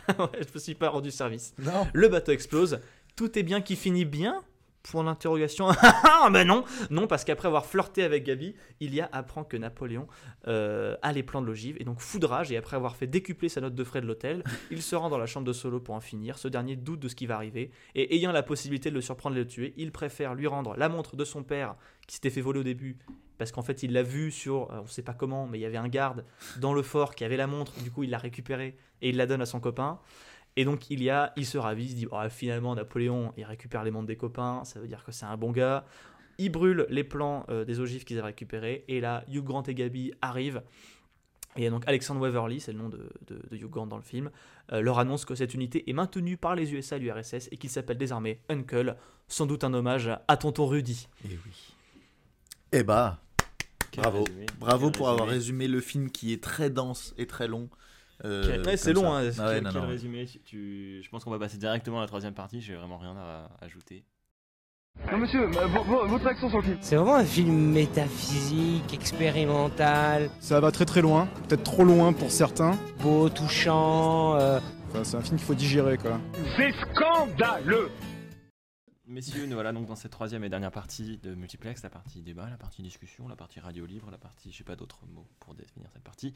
[laughs] je me suis pas rendu service. Non. Le bateau explose. Tout est bien qui finit bien? Point d'interrogation. [laughs] Ah ben non Non, parce qu'après avoir flirté avec Gabi, Ilia apprend que Napoléon euh, a les plans de l'ogive et donc foudrage. Et après avoir fait décupler sa note de frais de l'hôtel, [laughs] il se rend dans la chambre de Solo pour en finir. Ce dernier doute de ce qui va arriver et ayant la possibilité de le surprendre et de le tuer, il préfère lui rendre la montre de son père qui s'était fait voler au début. Parce qu'en fait, il l'a vu sur, euh, on sait pas comment, mais il y avait un garde dans le fort qui avait la montre. Du coup, il l'a récupérée et il la donne à son copain. Et donc il y a, il se ravise, il dit Oh, finalement Napoléon il récupère les montres des copains, ça veut dire que c'est un bon gars. Il brûle les plans euh, des ogives qu'ils avaient récupérés et là Hugh Grant et Gabi arrivent. Et donc Alexandre Waverly, c'est le nom de, Hugh Grant dans le film, euh, leur annonce que cette unité est maintenue par les USA et l'URSS et qu'il s'appelle désormais Uncle, sans doute un hommage à tonton Rudy. Et oui. Eh bah, bravo. résumé, Bravo quel pour avoir résumé. le film qui est très dense et très long. Euh. Ouais, c'est long, hein, Ah ouais, Quel- non, quel non. résumé tu- Je pense qu'on va passer directement à la troisième partie. J'ai vraiment rien à ajouter. Non monsieur, euh, vo- vo- votre action sur le film. C'est vraiment un film métaphysique, expérimental, Ça va très très loin, peut-être trop loin pour certains. beau, touchant. euh, Enfin, c'est un film qu'il faut digérer quoi. C'est scandaleux Messieurs, nous voilà donc dans cette troisième et dernière partie de multiplex, la partie débat, la partie discussion, la partie radio libre, la partie, je sais pas d'autres mots pour définir cette partie.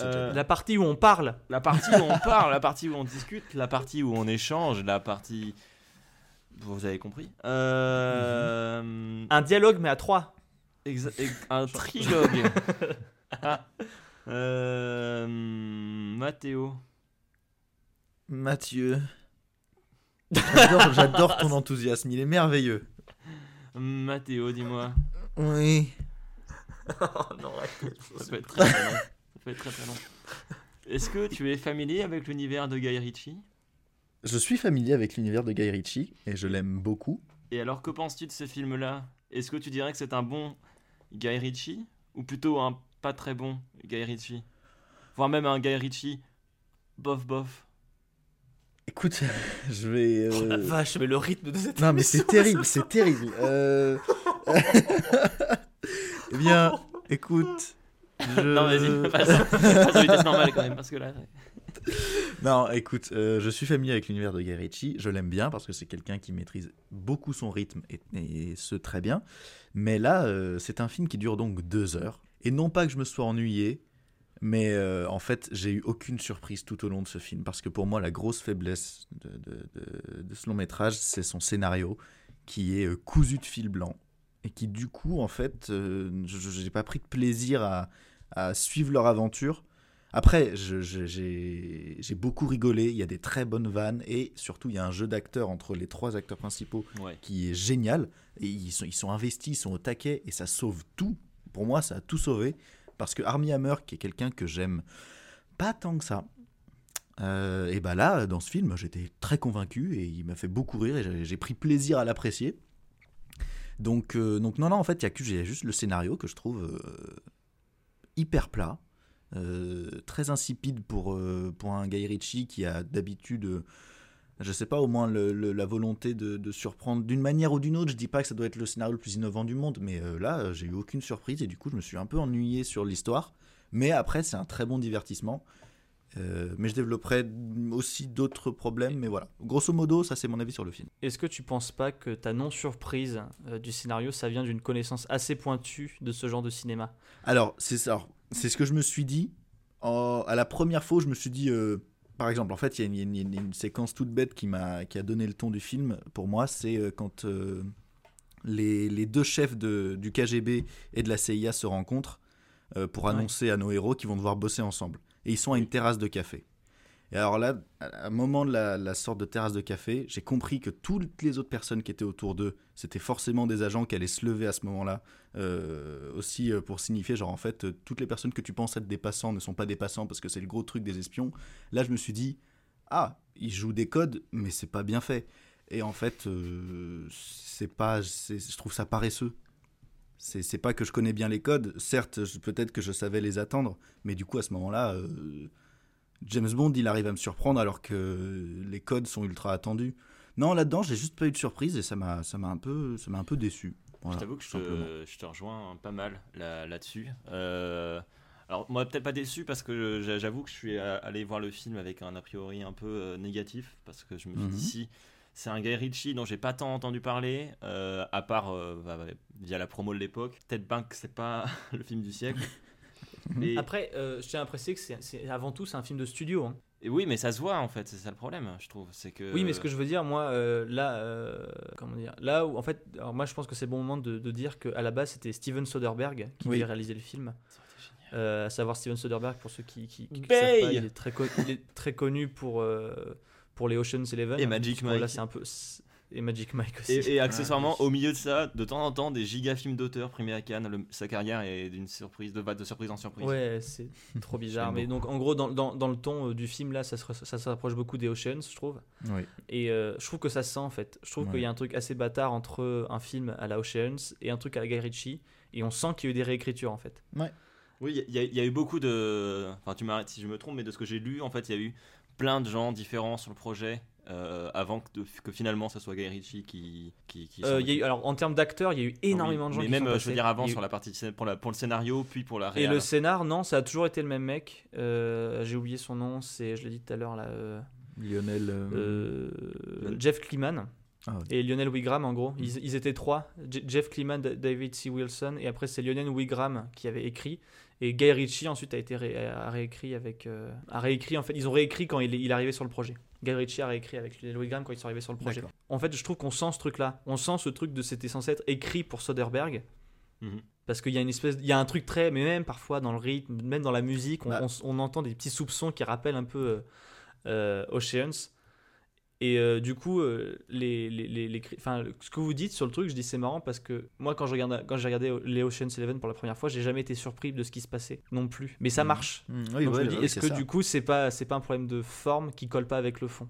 Euh. La partie où on parle, La partie où on parle, la partie où on discute, la partie où on échange, la partie. Vous avez compris? Euh, un dialogue mais à trois. exa- ex- Un trilogue. [laughs] Ah. Euh, Mathéo. Mathieu. J'adore, ton enthousiasme, il est merveilleux. Mathéo, dis-moi. Oui. Ça peut être très très long. Ça peut être très très long. Est-ce que tu es familier avec l'univers de Guy Ritchie? Je suis familier avec l'univers de Guy Ritchie et je l'aime beaucoup. Et alors, que penses-tu de ce film-là? Est-ce que tu dirais que c'est un bon Guy Ritchie Ou plutôt un pas très bon Guy Ritchie? Voire même un Guy Ritchie bof bof Écoute, [laughs] je vais. Oh la euh, vache, mais le rythme de cette Non, mais c'est terrible, c'est terrible. Euh... [laughs] eh bien, écoute. Je... Non, vas-y, [laughs] passe, passe à vitesse normale quand même, parce que là. Non, écoute, euh, je suis familier avec l'univers de Guy Ritchie. Je l'aime bien parce que c'est quelqu'un qui maîtrise beaucoup son rythme et, et ce très bien. Mais là, euh, c'est un film qui dure donc deux heures. Et non pas que je me sois ennuyé, mais euh, en fait, j'ai eu aucune surprise tout au long de ce film parce que pour moi, la grosse faiblesse de, de- de- de ce long métrage, c'est son scénario qui est euh, cousu de fil blanc et qui, du coup, en fait, euh, je n'ai pas pris de plaisir à, à suivre leur aventure. Après, j'ai j'ai beaucoup rigolé, il y a des très bonnes vannes et surtout il y a un jeu d'acteurs entre les trois acteurs principaux Ouais. qui est génial. Et ils sont, ils sont investis, ils sont au taquet et ça sauve tout. Pour moi, ça a tout sauvé. Parce que Armie Hammer, qui est quelqu'un que j'aime pas tant que ça, euh, et bah là, dans ce film, j'étais très convaincu et il m'a fait beaucoup rire et j'ai- pris plaisir à l'apprécier. Donc, euh, donc non, non, en fait, il y a juste le scénario que je trouve euh, hyper plat, très insipide pour, pour un Guy Ritchie qui a d'habitude, je sais pas, au moins le- le- la volonté de, de surprendre d'une manière ou d'une autre. Je dis pas que ça doit être le scénario le plus innovant du monde, mais euh, là, j'ai eu aucune surprise et du coup, je me suis un peu ennuyé sur l'histoire. Mais après, c'est un très bon divertissement. Euh, mais je développerai aussi d'autres problèmes, mais voilà. Grosso modo, ça c'est mon avis sur le film. Est-ce que tu penses pas que ta non-surprise euh, du scénario, ça vient d'une connaissance assez pointue de ce genre de cinéma? Alors, c'est ça. C'est ce que je me suis dit. En- à la première fois, je me suis dit, par exemple, en fait, il y a une, une- une- une séquence toute bête qui m'a qui a donné le ton du film. Pour moi, c'est euh, quand euh, les, les deux chefs de- du KGB et de la CIA se rencontrent euh, pour annoncer à nos héros qu'ils vont devoir bosser ensemble. Et ils sont à une terrasse de café. Et alors là, à un moment de la, sorte de terrasse de café, j'ai compris que toutes les autres personnes qui étaient autour d'eux, c'était forcément des agents qui allaient se lever à ce moment-là. euh, aussi euh, pour signifier, genre en fait, euh, toutes les personnes que tu penses être des passants ne sont pas des passants parce que c'est le gros truc des espions. Là, je me suis dit, ah, ils jouent des codes, mais c'est pas bien fait. Et en fait, c'est pas, je trouve ça paresseux. C'est pas que je connais bien les codes. Certes, peut-être que je savais les attendre, mais du coup, à ce moment-là, James Bond, il arrive à me surprendre alors que les codes sont ultra attendus. Non, là-dedans, j'ai juste pas eu de surprise et ça m'a, ça m'a un peu, ça m'a un peu déçu. Voilà, je t'avoue que je te, je te rejoins pas mal là- là-dessus. Euh, alors, moi, peut-être pas déçu parce que j'avoue que je suis allé voir le film avec un a priori un peu euh, négatif parce que je me suis Mhm. dit si c'est un Guy Ritchie dont j'ai pas tant entendu parler, euh, à part euh, bah, bah, via la promo de l'époque. Peut-être bien que c'est pas [laughs] le film du siècle. Mais- Après, euh, je tiens à préciser que c'est- avant tout c'est un film de studio. hein. et oui, mais ça se voit en fait, c'est ça le problème, je trouve. C'est que. Oui, mais ce que je veux dire, moi, euh, là, euh, comment dire, là où en fait, alors moi, je pense que c'est le bon moment de, de dire qu'à la base, c'était Steven Soderbergh qui Oui. devait réaliser le film. Euh, à savoir Steven Soderbergh, pour ceux qui, qui, qui- qui Bay savent pas, il est très, co- il est très connu pour, euh, pour les Ocean's Eleven. Et Magic que Là, Mike. c'est un peu. Et Magic Mike aussi. Et, et accessoirement, au milieu de ça, de temps en temps, des giga films d'auteur primés à Cannes. Le- sa carrière est d'une surprise, de, va de surprise en surprise. Ouais, c'est trop bizarre. Mais donc, en gros, dans, dans, dans le ton euh, du film, là, ça se, ça s'approche beaucoup des Oceans, je trouve. Oui. Et euh, je trouve que ça se sent, en fait. Je trouve Ouais. qu'il y a un truc assez bâtard entre un film à la Oceans et un truc à la Guy Ritchie. Et on sent qu'il y a eu des réécritures, en fait. Oui, il y, y a eu beaucoup de. Enfin, tu m'arrêtes si je me trompe, mais de ce que j'ai lu, en fait, il y a eu plein de gens différents sur le projet euh, avant que, finalement ce soit Guy Ritchie qui. qui, qui Euh, y a eu, alors, en termes d'acteurs, il y a eu énormément Oui, de gens Mais qui même, sont euh, je veux dire, avant, eu- sur la partie pour, la, pour le scénario, puis pour la Et réal. le scénar, non, ça a toujours été le même mec. Euh, J'ai oublié son nom, c'est, je l'ai dit tout à l'heure, là. euh, Lionel. euh, euh, Jeff Kliman. Ah ouais. Et Lionel Wigram, en gros. Ils, ils étaient trois. Je- Jeff Kliman, David C. Wilson. Et après, c'est Lionel Wigram qui avait écrit. Et Guy Ritchie, ensuite, a été ré- a réécrit avec. euh, a réécrit, en fait. Ils ont réécrit quand il il est arrivé sur le projet. Guy Ritchie a réécrit avec Lionel Wigram quand ils sont arrivés sur le projet. En fait, je trouve qu'on sent ce truc-là. On sent ce truc de c'était censé être écrit pour Soderbergh. Mhm. Parce qu'il y a une espèce, il y a un truc très, mais même parfois dans le rythme, même dans la musique, on, Bah. on- on entend des petits soupçons qui rappellent un peu euh, euh, Oceans. Et euh, du coup, euh, les, les, les, les ce que vous dites sur le truc, je dis c'est marrant parce que moi, quand je regarde, quand j'ai regardé les Ocean's Eleven pour la première fois, j'ai jamais été surpris de ce qui se passait non plus. Mais ça marche. Oui, Donc ouais, je me dis, ouais, est-ce que ça. du coup, c'est pas, c'est pas un problème de forme qui colle pas avec le fond?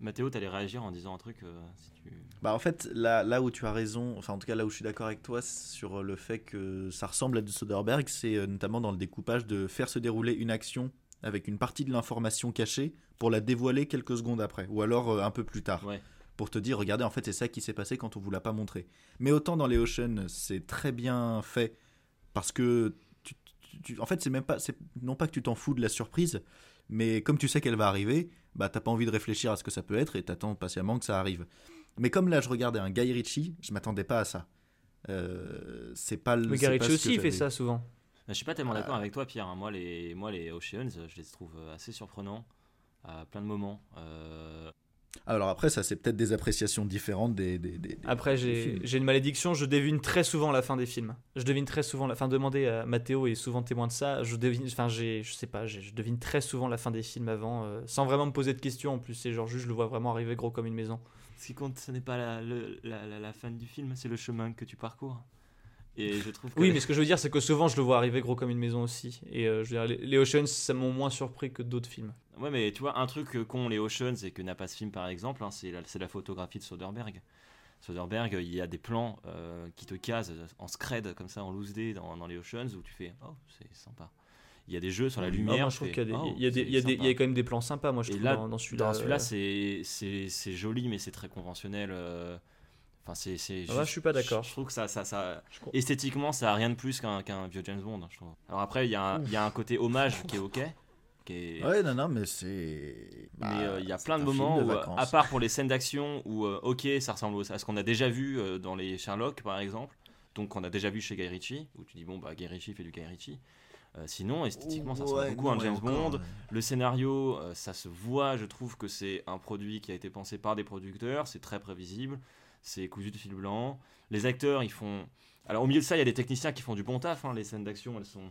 Mathéo, t'allais réagir en disant un truc euh, si tu... Bah en fait, là, là où tu as raison, enfin en tout cas là où je suis d'accord avec toi sur le fait que ça ressemble à du Soderbergh, c'est euh, notamment dans le découpage de faire se dérouler une action avec une partie de l'information cachée pour la dévoiler quelques secondes après, ou alors euh, un peu plus tard, Ouais. pour te dire, regardez, en fait c'est ça qui s'est passé quand on vous l'a pas montré. Mais autant dans les Ocean, c'est très bien fait, parce que, tu, tu- tu- en fait c'est même pas, c'est non pas que tu t'en fous de la surprise, mais comme tu sais qu'elle va arriver, bah t'as pas envie de réfléchir à ce que ça peut être et t'attends patiemment que ça arrive. Mais comme là je regardais un Guy Ritchie, je m'attendais pas à ça. Euh, c'est pas le. Mais Guy Ritchie aussi, fait ça souvent. Je suis pas tellement d'accord Euh. avec toi, Pierre. hein. Moi, les, moi, les Oceans, je les trouve euh, assez surprenants à plein de moments. Euh, Alors après, ça c'est peut-être des appréciations différentes des. des- des- des- Après, j'ai une malédiction, je devine très souvent la fin des films. Je devine très souvent la fin. Demandez à Mathéo est souvent témoin de ça. Je devine, enfin, j'ai, je sais pas, je devine très souvent la fin des films avant, euh, sans vraiment me poser de questions. En plus, c'est genre juste, je le vois vraiment arriver gros comme une maison. Ce qui compte, ce n'est pas la, le- la, la- la fin du film, c'est le chemin que tu parcours. Et je trouve que... Oui, mais ce que je veux dire, c'est que souvent, je le vois arriver gros comme une maison aussi. Et euh, je veux dire, les, Oceans, ça m'ont moins surpris que d'autres films. Ouais, mais tu vois, un truc qu'ont les Oceans et que n'a pas ce film par exemple, hein, c'est la, c'est la photographie de Soderbergh. Soderbergh, il y a des plans euh, qui te casent en scred, comme ça, en loose day dans, dans les Oceans, où tu fais Oh, c'est sympa. Il y a des jeux sur la Ah, lumière. moi, tu je trouve qu'il y a Oh, y y y quand même des plans sympas, moi, je Et trouve, là, dans, dans celui-là. Dans celui-là, euh, c'est- c'est c'est joli, mais c'est très conventionnel. euh, Enfin, c'est. c'est Ah ouais, je suis pas d'accord. Je, je trouve que ça, ça, ça esthétiquement, ça a rien de plus qu'un qu'un vieux James Bond. Je trouve. Alors après, il y, a un- il y a un côté hommage qui est ok. Qui est... Ouais, non, non, mais c'est. Mais bah, euh, il y a plein de moments où, euh, vacances. à part pour les scènes d'action, où euh, ok, ça ressemble à ce qu'on a déjà vu euh, dans les Sherlock par exemple, donc qu'on a déjà vu chez Guy Ritchie, où tu dis bon bah Guy Ritchie fait du Guy Ritchie. Euh, sinon, esthétiquement, ça ressemble Ouais, beaucoup à un et James encore, Bond. ouais. Le scénario, euh, ça se voit, je trouve que c'est un produit qui a été pensé par des producteurs, c'est très prévisible. c'est cousu de fil blanc. Les acteurs, ils font. Alors au milieu de ça, il y a des techniciens qui font du bon taf. hein. Les scènes d'action, elles sont,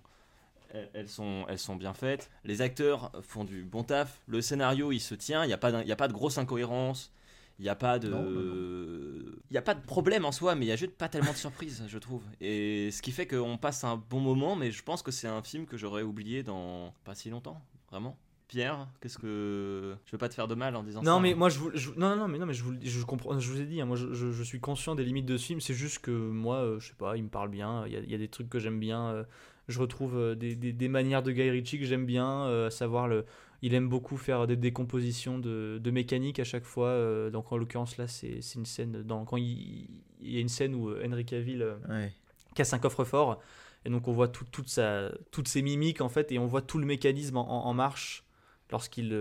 elles, sont, elles sont bien faites. Les acteurs font du bon taf. Le scénario, il se tient. Il n'y a pas, il y a pas de grosse incohérence. Il n'y a pas de, il y a pas de problème en soi, mais il y a juste pas tellement de surprises, je trouve. Et ce qui fait qu'on passe un bon moment, mais je pense que c'est un film que j'aurais oublié dans pas si longtemps, vraiment. Pierre, qu'est-ce que je veux pas te faire de mal en disant ça. Non mais hein. moi je, vous- je- non non mais non mais je vous, je comprends je vous ai dit hein, moi je, je- suis conscient des limites de ce film c'est juste que moi euh, je sais pas il me parle bien il y a, il y a des trucs que j'aime bien euh, je retrouve euh, des, des, des manières de Guy Ritchie que j'aime bien euh, à savoir le il aime beaucoup faire des décompositions de, de mécanique à chaque fois euh, donc en l'occurrence là c'est une scène dans quand il, il y a une scène où euh, Henry Cavill euh, Ouais. casse un coffre-fort et donc on voit tout- toute sa, toutes ses mimiques en fait et on voit tout le mécanisme en, en- marche lorsqu'il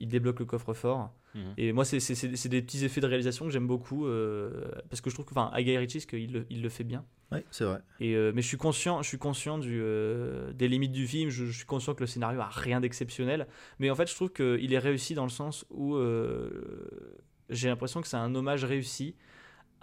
il débloque le coffre-fort. Mhm. Et moi, c'est c'est- c'est- c'est des petits effets de réalisation que j'aime beaucoup euh, parce que je trouve que, enfin, à Guy Ritchie, qu'il le, il le fait bien. Ouais, c'est vrai. Et, euh, mais je suis conscient, je suis conscient du, euh, des limites du film. Je, je suis conscient que le scénario a rien d'exceptionnel. Mais en fait, je trouve qu'il est réussi dans le sens où euh, j'ai l'impression que c'est un hommage réussi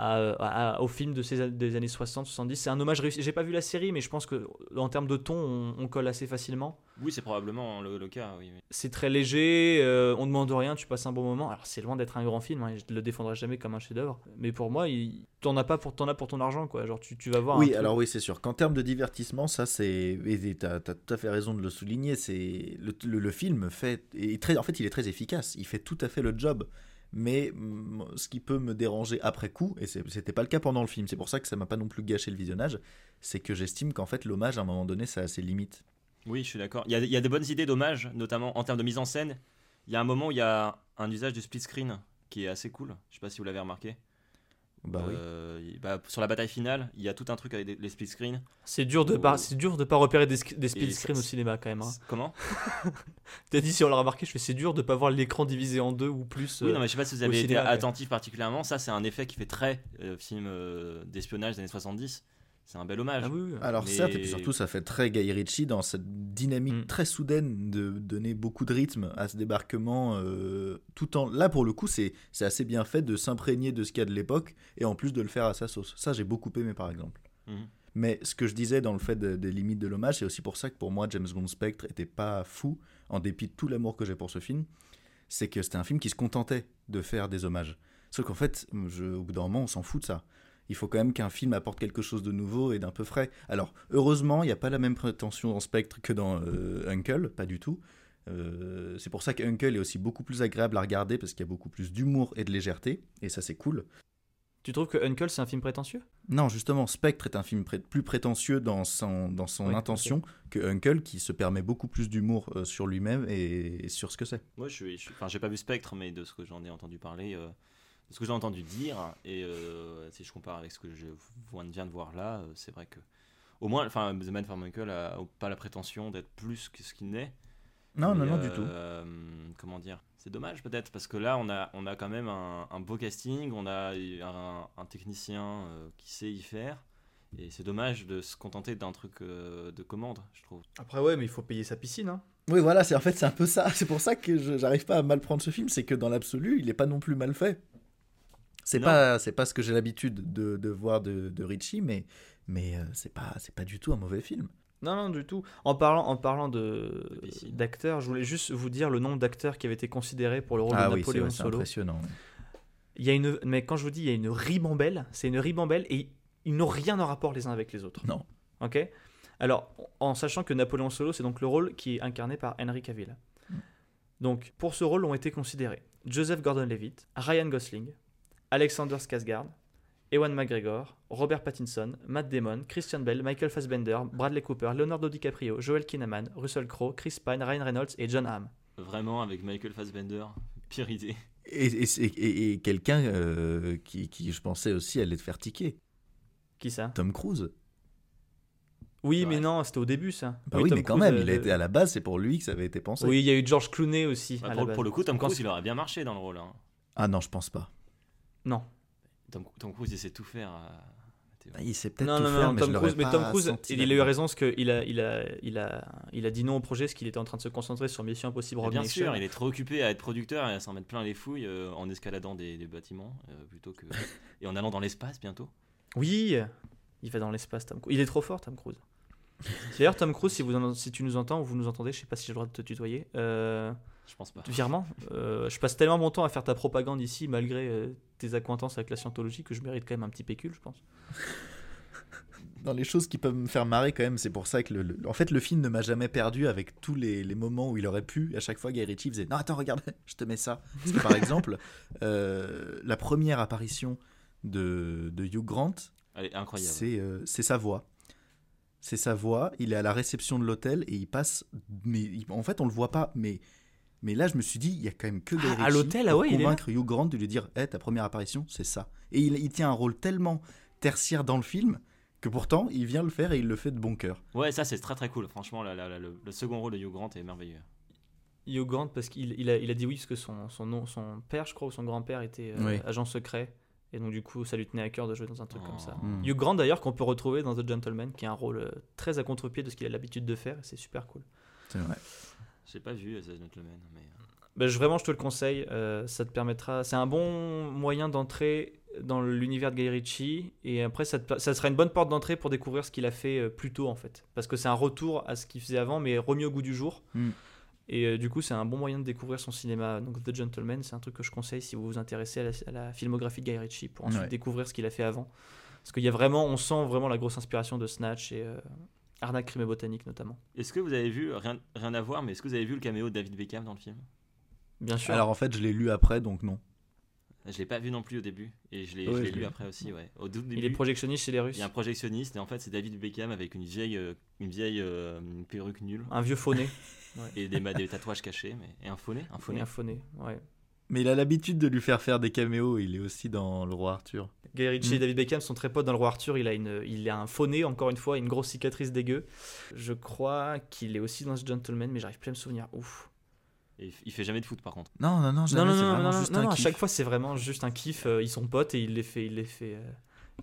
à, à- au film de ces, des années 60-70. C'est un hommage réussi. J'ai pas vu la série, mais je pense que en termes de ton, on, on colle assez facilement. Oui, c'est probablement le, le cas. Oui, oui. C'est très léger, euh, on demande rien, tu passes un bon moment. Alors c'est loin d'être un grand film, hein, je le défendrai jamais comme un chef-d'œuvre. Mais pour moi, il... t'en as pas pour t'en as pour ton argent, quoi. Genre tu, tu vas voir. Oui, alors oui, c'est sûr qu'en termes de divertissement, ça c'est. Et tu as, tout à fait raison de le souligner. C'est le, le- le film fait. est très, en fait, il est très efficace. Il fait tout à fait le job. Mais ce qui peut me déranger après coup, et c'était pas le cas pendant le film, c'est pour ça que ça m'a pas non plus gâché le visionnage, c'est que j'estime qu'en fait l'hommage à un moment donné ça a ses limites. Oui, je suis d'accord. Il y a, il y a des bonnes idées d'hommage, notamment en termes de mise en scène. Il y a un moment où il y a un usage du split screen qui est assez cool. Je sais pas si vous l'avez remarqué. Bah oui. Euh, bah, sur la bataille finale, il y a tout un truc avec des- les split screens. C'est dur de Oh. pas, c'est dur de pas repérer des, split screens au cinéma quand même. hein. Comment? [laughs] T'as dit si on l'a remarqué, je fais c'est dur de pas voir l'écran divisé en deux ou plus. Oui, euh, non, mais je sais pas si vous avez été ouais. attentif particulièrement. Ça, c'est un effet qui fait très euh, film euh, d'espionnage des années 70. C'est un bel hommage. Ah oui, oui. Alors Mais- certes, et puis surtout ça fait très Guy Ritchie dans cette dynamique Mm. très soudaine de donner beaucoup de rythme à ce débarquement, euh, tout en... Là pour le coup, c'est c'est assez bien fait de s'imprégner de ce qu'il y a de l'époque, et en plus de le faire à sa sauce. Ça j'ai beaucoup aimé par exemple. Mhm. Mais ce que je disais dans le fait de- des limites de l'hommage, c'est aussi pour ça que pour moi James Bond Spectre était pas fou, en dépit de tout l'amour que j'ai pour ce film, c'est que c'était un film qui se contentait de faire des hommages. Sauf qu'en fait, je, au bout d'un moment, on s'en fout de ça. Il faut quand même qu'un film apporte quelque chose de nouveau et d'un peu frais. Alors, heureusement, il n'y a pas la même prétention dans Spectre que dans euh, Uncle, pas du tout. Euh, c'est pour ça qu'Uncle est aussi beaucoup plus agréable à regarder parce qu'il y a beaucoup plus d'humour et de légèreté, et ça c'est cool. Tu trouves que Uncle c'est un film prétentieux? Non, justement, Spectre est un film pré- plus prétentieux dans son, dans son Oui, intention que Uncle, qui se permet beaucoup plus d'humour euh, sur lui-même et, et sur ce que c'est. Moi, je suis, je suis- enfin, j'ai pas vu Spectre, mais de ce que j'en ai entendu parler, euh, ce que j'ai entendu dire, et euh, si je compare avec ce que je viens de- voir là, euh, c'est vrai que, au moins, enfin, The Man from Uncle a pas la prétention d'être plus que ce qu'il n'est. Non, non, Mais, non, du tout. euh, Comment dire C'est dommage peut-être parce que là, on a, on a quand même un, un beau casting, on a un, un technicien euh, qui sait y faire. Et c'est dommage de se contenter d'un truc euh, de commande, je trouve. Après ouais, mais il faut payer sa piscine. Hein. Oui, voilà, c'est en fait c'est un peu ça. [laughs] C'est pour ça que j'arrive pas à mal prendre ce film, c'est que dans l'absolu, il est pas non plus mal fait. C'est pas c'est pas ce que j'ai l'habitude de, de voir de, de Richie, mais mais euh, c'est pas c'est pas du tout un mauvais film. Non, non, du tout. En parlant, en parlant de d'acteurs, je voulais juste vous dire le nombre d'acteurs qui avaient été considérés pour le rôle de ah oui, c'est Napoléon vrai, c'est Solo. impressionnant. Il y a une, mais quand je vous dis il y a une ribambelle, c'est une ribambelle et ils n'ont rien en rapport les uns avec les autres. Non. Ok? Alors, en sachant que Napoléon Solo, c'est donc le rôle qui est incarné par Henry Cavill. Donc, pour ce rôle ont été considérés Joseph Gordon-Levitt, Ryan Gosling, Alexander Skarsgård, Ewan McGregor, Robert Pattinson, Matt Damon, Christian Bell, Michael Fassbender, Bradley Cooper, Leonardo DiCaprio, Joel Kinnaman, Russell Crowe, Chris Pine, Ryan Reynolds et John Hamm. Vraiment, avec Michael Fassbender, pire idée. Et, et, c'est- et- et quelqu'un euh, qui, qui, je pensais aussi allait te faire tiquer. Qui ça? Tom Cruise. Oui, mais non, c'était au début ça. Bah oui, Tom mais quand Cruise, même, euh, il a été à la base, c'est pour lui que ça avait été pensé. Oui, il y a eu George Clooney aussi. Bah, à la pour, base. pour le coup, Tom Cruise, il aurait bien marché dans le rôle. hein. Ah non, je pense pas. Non. Tom, Tom Cruise, il sait tout faire. euh, Il sait peut-être Non, tout non, faire, non, mais Tom je Cruise, mais pas Tom Cruise, il, il a eu raison parce qu'il a, il a, il a, il a dit non au projet parce qu'il était en train de se concentrer sur Mission Impossible bien Nation. sûr, il est trop occupé à être producteur et à s'en mettre plein les fouilles euh, en escaladant des, des bâtiments euh, plutôt que [laughs] et en allant dans l'espace bientôt. Oui, il va dans l'espace, Tom Cruise. Il est trop fort, Tom Cruise. [laughs] D'ailleurs, Tom Cruise, si, vous en- si tu nous entends ou vous nous entendez, je sais pas si j'ai le droit de te tutoyer. Euh, Je pense pas. virement, euh, je passe tellement mon temps à faire ta propagande ici, malgré euh, tes accointances avec la scientologie, que je mérite quand même un petit pécule, je pense. [laughs] Dans les choses qui peuvent me faire marrer quand même, c'est pour ça que le, le- en fait le film ne m'a jamais perdu avec tous les, les moments où il aurait pu. À chaque fois, Guy Ritchie faisait non attends regarde, [laughs] je te mets ça. Parce que par exemple, euh, la première apparition de, de Hugh Grant, Elle est incroyable. c'est euh, c'est sa voix. C'est sa voix. Il est à la réception de l'hôtel et il passe. Mais il- en fait, on le voit pas. Mais mais là, je me suis dit, il y a quand même que Guy Ah, à l'hôtel, ah pour ouais, il est là convaincre Hugh Grant de lui dire, hé, ta première apparition, c'est ça. Et il, il tient un rôle tellement tertiaire dans le film que pourtant, il vient le faire et il le fait de bon cœur. Ouais, ça c'est très très cool. Franchement, la- la- la- le, le second rôle de Hugh Grant est merveilleux. Hugh Grant, parce qu'il il a, il a dit oui, parce que son, son, nom, son père, je crois, ou son grand-père était euh, Oui. agent secret. Et donc, du coup, ça lui tenait à cœur de jouer dans un truc comme ça. Oh. Mm. Hugh Grant, d'ailleurs, qu'on peut retrouver dans The Gentleman, qui est un rôle euh, très à contre-pied de ce qu'il a l'habitude de faire, et c'est super cool. C'est vrai. J'ai pas vu The Gentleman, mais euh, Ben, je, vraiment, je te le conseille. euh, ça te permettra. C'est un bon moyen d'entrer dans l'univers de Guy Ritchie. Et après, ça, te- ça sera une bonne porte d'entrée pour découvrir ce qu'il a fait euh, plus tôt, en fait. Parce que c'est un retour à ce qu'il faisait avant, mais remis au goût du jour. Mm. Et euh, du coup, c'est un bon moyen de découvrir son cinéma. Donc, The Gentleman, c'est un truc que je conseille si vous vous intéressez à la, à la filmographie de Guy Ritchie pour ensuite Ouais. découvrir ce qu'il a fait avant. Parce qu'il y a vraiment, on sent vraiment la grosse inspiration de Snatch et euh, Arnaque, Crime et Botanique notamment. est-ce que vous avez vu rien, rien à voir, mais est-ce que vous avez vu le caméo de David Beckham dans le film? Bien sûr. Alors en fait, je l'ai lu après, donc non. Je l'ai pas vu non plus au début et je l'ai Ouais, lu après aussi, ouais. Au tout il début, est projectionniste chez les Russes. il y a un projectionniste et en fait c'est David Beckham avec une vieille euh, une vieille euh, perruque nulle Un vieux fauné. [laughs] et des, des tatouages cachés, mais et un faux nez, un Et nez. un fauné, ouais. Mais il a l'habitude de lui faire faire des caméos. Il est aussi dans Le Roi Arthur. Guy Ritchie Mm. et David Beckham sont très potes dans le roi Arthur. Il a, une, il a un faux nez, encore une fois, une grosse cicatrice dégueu. Je crois qu'il est aussi dans ce Gentleman, mais j'arrive plus à me souvenir. Ouf. Et il- fait jamais de foot par contre. Non, non, non, jamais, non, non, non, non, juste non, un non, à kiff. chaque fois, c'est vraiment juste un kiff. euh, Ils sont potes et il les fait, il les fait, euh,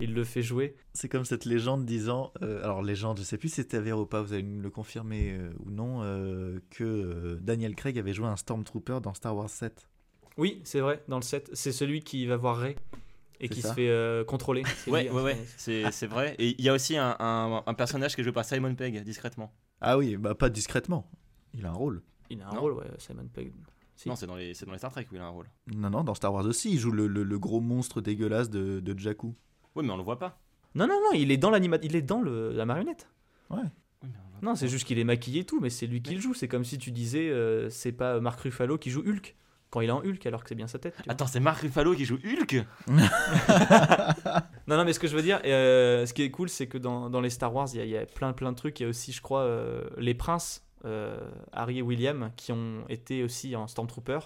il le fait jouer. C'est comme cette légende disant, euh, alors légende, je sais plus si c'était avéré ou pas, vous allez me le confirmer euh, ou non, euh, que euh, Daniel Craig avait joué un Stormtrooper dans Star Wars 7. Oui, c'est vrai, dans le set. C'est celui qui va voir Ray et qui ça. se fait euh, contrôler. [laughs] Ouais, lui, ouais, hein, ouais, c'est- vrai. Et il y a aussi un, un- un personnage qui est joué par Simon Pegg, discrètement. Ah oui, bah pas discrètement. Il a un rôle. Il a un Non. rôle, ouais, Simon Pegg. Si. Non, c'est dans, les, c'est dans les Star Trek où il a un rôle. Non, non, dans Star Wars aussi, il joue le, le- le gros monstre dégueulasse de, de Jakku. Oui, mais on le voit pas. Non, non, non, il est dans l'anima... il est dans le... la marionnette. Oui, voit Non, c'est juste qu'il est maquillé et tout, mais c'est lui qui le joue. C'est comme si tu disais, euh, c'est pas Marc Ruffalo qui joue Hulk. Quand il est en Hulk, alors que c'est bien sa tête. Attends, c'est Mark Ruffalo qui joue Hulk [laughs] Non, non, mais ce que je veux dire, euh, ce qui est cool, c'est que dans, dans les Star Wars, il y, a- il y a plein, plein de trucs. Il y a aussi, je crois, euh, les princes, euh, Harry et William, qui ont été aussi en Stormtrooper.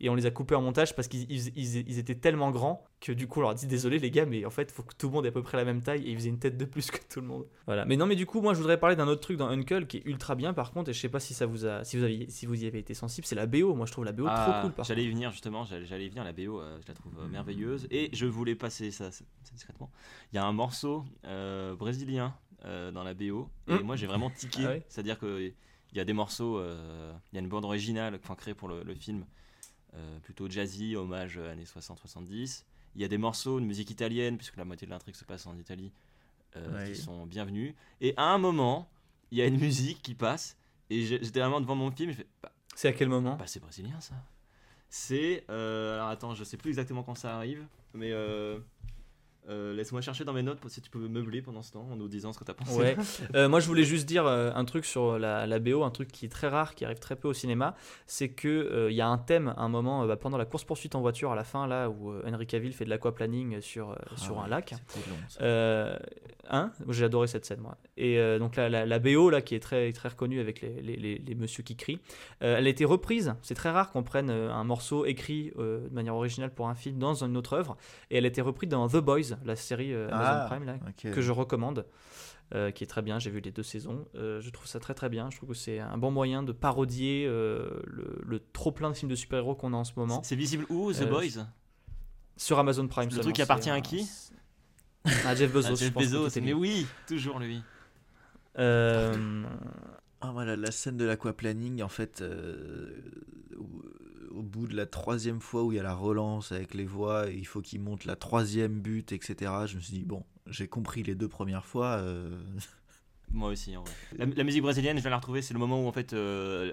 Et on les a coupés en montage parce qu'ils ils- ils- ils étaient tellement grands que du coup on leur a dit désolé les gars mais en fait faut que tout le monde ait à peu près la même taille et ils faisaient une tête de plus que tout le monde. Voilà. Mais non mais du coup moi je voudrais parler d'un autre truc dans Uncle qui est ultra bien par contre et je sais pas si ça vous a si vous aviez si vous y avez été sensible c'est la BO moi je trouve la BO Ah, trop cool par J'allais y venir justement, j'allais y venir. La BO, euh, je la trouve euh, merveilleuse. Et je voulais passer ça, discrètement. Il y a un morceau euh, brésilien dans la BO. Et Hmm. moi, j'ai vraiment tiqué. Ah ouais C'est-à-dire qu'il y a des morceaux, il y a une bande originale enfin, créée pour le, le film, plutôt jazzy, hommage euh, années 60-70. Il y a des morceaux de musique italienne, puisque la moitié de l'intrigue se passe en Italie, euh, Ouais. qui sont bienvenus. Et à un moment, il y a une musique qui passe. Et j'étais vraiment devant mon film. Bah, C'est à quel moment? bah, c'est brésilien ça. C'est. euh, alors attends, je sais plus exactement quand ça arrive, mais euh, euh, laisse-moi chercher dans mes notes pour si tu peux me meubler pendant ce temps en nous disant ce que t'as pensé. Ouais. [laughs] Euh, moi, je voulais juste dire euh, un truc sur la, la BO, un truc qui est très rare, qui arrive très peu au cinéma, c'est que il y a un thème, à un moment, bah, pendant la course poursuite en voiture, à la fin, là où Henry Cavill fait de l'aquaplaning sur euh, sur Ah un lac. long, hein? J'ai adoré cette scène, moi. Et donc la, la, la BO, là, qui est très, très reconnue avec les, les, les, les messieurs qui crient, elle a été reprise. C'est très rare qu'on prenne un morceau écrit de manière originale pour un film dans une autre œuvre. Et elle a été reprise dans The Boys, la série euh, Amazon Ah, Prime, là, que je recommande. euh, qui est très bien, j'ai vu les deux saisons. Euh, je trouve ça très très bien. Je trouve que c'est un bon moyen de parodier euh, le, le trop plein de films de super-héros qu'on a en ce moment. C'est visible où, The Euh, Boys? Sur Amazon Prime. Le seulement, truc qui appartient à qui? Ah, Jeff [laughs] Bezos. Je pense Bezos, mais oui, toujours lui. Euh, Ah voilà, la scène de l'aquaplaning, en fait, euh, au, bout de la troisième fois où il y a la relance avec les voix, et il faut qu'il monte la troisième butte, etc. Je me suis dit, bon, j'ai compris les deux premières fois. euh, Moi aussi, en vrai. La, la musique brésilienne, je viens de la retrouver, c'est le moment où en fait euh,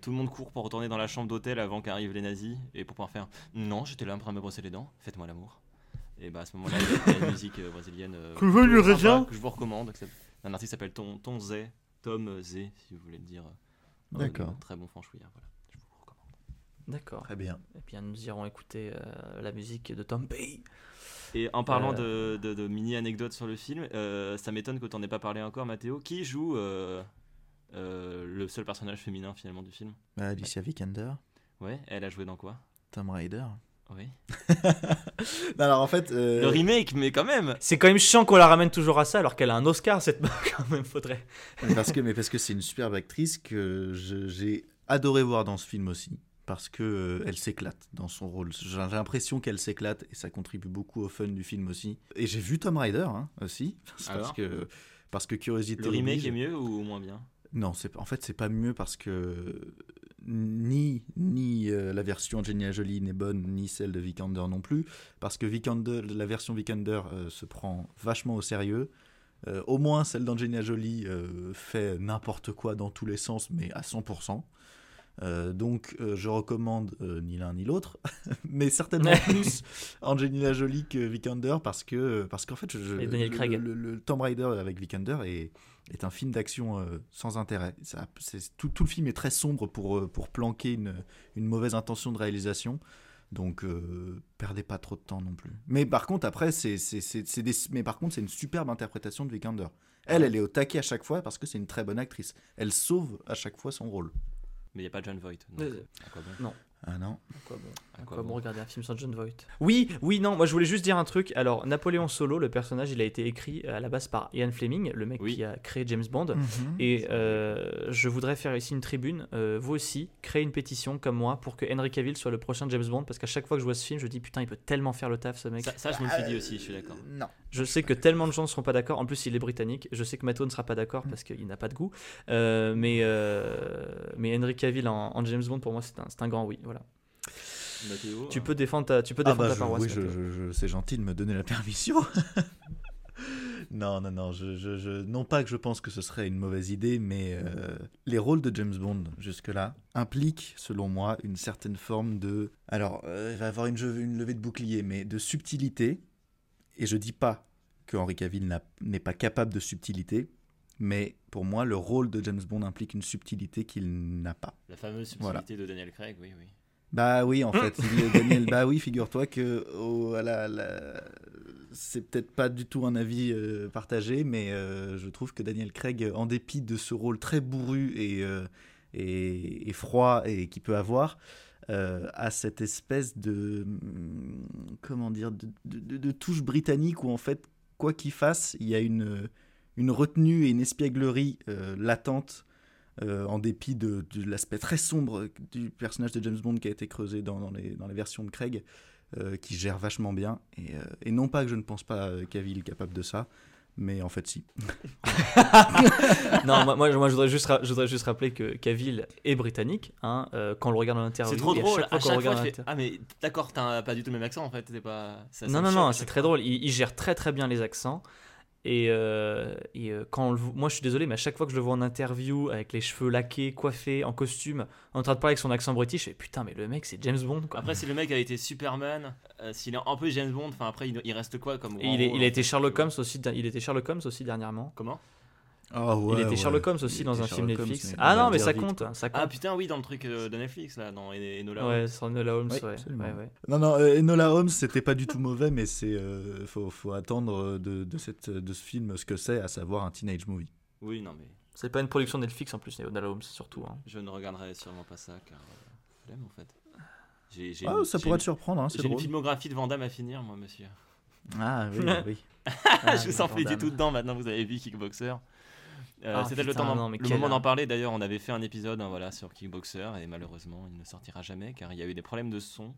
tout le monde court pour retourner dans la chambre d'hôtel avant qu'arrivent les nazis et pour pouvoir faire Non, j'étais là en train de me brosser les dents, faites-moi l'amour. Et bah à ce moment-là, il y a une musique euh, brésilienne euh, Que sympa, que je vous recommande. Un artiste s'appelle Ton, Ton Zé, Tom Zé, si vous voulez le dire. D'accord. Très bon franchouillard, voilà. D'accord. Très bien. Et bien, nous irons écouter euh, la musique de Tom Pay. Et en parlant Euh. de, de- de mini anecdotes sur le film, euh, ça m'étonne que t'en aies pas parlé encore, Mathéo. Qui joue euh, euh, le seul personnage féminin finalement du film? Bah, Alicia Vikander, Ouais, elle a joué dans quoi? Tom Rider. Oui. [laughs] Non, alors en fait, euh, Le remake, mais quand même C'est quand même chiant qu'on la ramène toujours à ça alors qu'elle a un Oscar, cette meuf, [laughs] quand même, faudrait. Mais parce que, mais parce que c'est une superbe actrice que j'ai adoré voir dans ce film aussi. Parce que euh, elle s'éclate dans son rôle. J'ai l'impression qu'elle s'éclate et ça contribue beaucoup au fun du film aussi. Et j'ai vu Tom Rider hein, aussi. [laughs] C'est Alors parce que parce que curiosité. Le remake oblige. est mieux ou moins bien? Non, c'est en fait c'est pas mieux parce que ni ni euh, la version Angelina Jolie n'est bonne ni celle de Vikander non plus parce que Vikander la version Vikander euh, se prend vachement au sérieux. Euh, au moins celle d'Angelina Jolie euh, fait n'importe quoi dans tous les sens mais à 100%. Euh, donc euh, je recommande euh, ni l'un ni l'autre, [laughs] mais certainement plus Angelina Jolie que Vikander parce que parce qu'en fait je, je- le-. Le, le- Tomb Raider avec Vikander est, est un film d'action sans intérêt. Ça, tout, tout le film est très sombre pour, pour planquer une, une mauvaise intention de réalisation. Donc, perdez pas trop de temps non plus. Mais par contre, après, c'est, c'est, c'est- c'est des, mais par contre, c'est une superbe interprétation de Vikander. Elle, elle est au taquet à chaque fois parce que c'est une très bonne actrice. Elle sauve à chaque fois son rôle. Mais il n'y a pas John Voight. donc, Euh, bon? Non. Ah non. Quoi bon À Quoi quoi bon bon regarder un film sans John Voight Oui, oui, non, moi je voulais juste dire un truc. Alors, Napoléon Solo, le personnage, il a été écrit à la base par Ian Fleming, le mec Oui. qui a créé James Bond. Mhm. Et euh, je voudrais faire ici une tribune. Euh, vous aussi, créez une pétition comme moi pour que Henry Cavill soit le prochain James Bond. Parce qu'à chaque fois que je vois ce film, je dis putain, il peut tellement faire le taf ce mec. ça, ça, je me suis dit aussi, je suis d'accord. Euh, Non. Je sais que tellement de gens ne seront pas d'accord. En plus, il est britannique. Je sais que Mato ne sera pas d'accord parce qu'il n'a pas de goût. Euh, mais, euh, mais Henry Cavill en, en James Bond, pour moi, c'est un, c'est un grand oui. Voilà. Mathéo, Tu euh, peux défendre ta, tu peux Ah défendre bah, ta je- paroisse. oui, je- Mathéo. je- je- c'est gentil de me donner la permission. [laughs] non, non, non. Je, je- je- non pas que je pense que ce serait une mauvaise idée, mais euh, les rôles de James Bond jusque-là impliquent, selon moi, une certaine forme de. Alors, euh, il va y avoir une, levée de bouclier, mais de subtilité. Et je dis pas que Henry Cavill n'est pas capable de subtilité, mais pour moi, le rôle de James Bond implique une subtilité qu'il n'a pas. La fameuse subtilité de Daniel Craig, oui, oui. Bah oui, en fait, il est- Daniel, [laughs] bah oui, figure-toi que la- la- c'est peut-être pas du tout un avis euh, partagé, mais euh, je trouve que Daniel Craig, en dépit de ce rôle très bourru et, euh, et, et froid et qu'il peut avoir, euh, a cette espèce de hum, comment dire de, de- de- de touche britannique où en fait quoi qu'il fasse, il y a une une retenue et une espièglerie euh, latente euh, en dépit de, de l'aspect très sombre du personnage de James Bond qui a été creusé dans, dans les, dans les versions de Craig, euh, qui gère vachement bien. Et, euh, et non pas que je ne pense pas Cavill est capable de ça, mais en fait si. [laughs] non, moi, moi, moi, je, voudrais juste je voudrais juste rappeler que Cavill est britannique. Hein, euh, quand on le regarde en interview, C'est trop et à drôle. chaque fois À chaque regarde fois, fais, Ah, mais d'accord, t'as pas du tout le même accent en fait. Pas. ça- Non, non, non, c'est très drôle. Il, il gère très très bien les accents. Et, euh, et euh, quand on le moi je suis désolé, mais à chaque fois que je le vois en interview, avec les cheveux laqués, coiffés, en costume, en train de parler avec son accent british, je fais putain, mais le mec c'est James Bond quoi. Après, si le mec a été Superman, euh, s'il est un peu James Bond, enfin après, il, il reste quoi comme. Et il, est- il a été Sherlock Holmes aussi. Il était Sherlock Holmes aussi dernièrement. Comment? Ah il était Sherlock Holmes aussi dans un film Netflix. Ah non, mais ça compte, ça compte. Ah putain, oui, dans le truc euh, de Netflix là, dans En- Enola Ouais, Holmes. Enola Holmes, ouais. absolument. ouais, ouais. Non, non, euh, Enola Holmes, c'était pas du tout mauvais, mais c'est euh, faut, faut attendre de, de, cette, de ce film ce que c'est, à savoir un teenage movie. Oui, non, mais C'est pas une production Netflix en plus, Enola Holmes surtout. hein. je ne regarderai sûrement pas ça car. euh, flemme en fait. Ah, une- ça pourrait te surprendre, hein, c'est J'ai une filmographie de Vandame à finir, moi, monsieur. Ah oui, [laughs] oui. Ah, je vous en fais Damme. tout dedans maintenant, vous avez vu Kickboxer. Euh, Ah, C'était le, temps non, mais le moment d'en parler d'ailleurs. On avait fait un épisode hein, voilà, sur Kickboxer et malheureusement il ne sortira jamais car il y a eu des problèmes de son.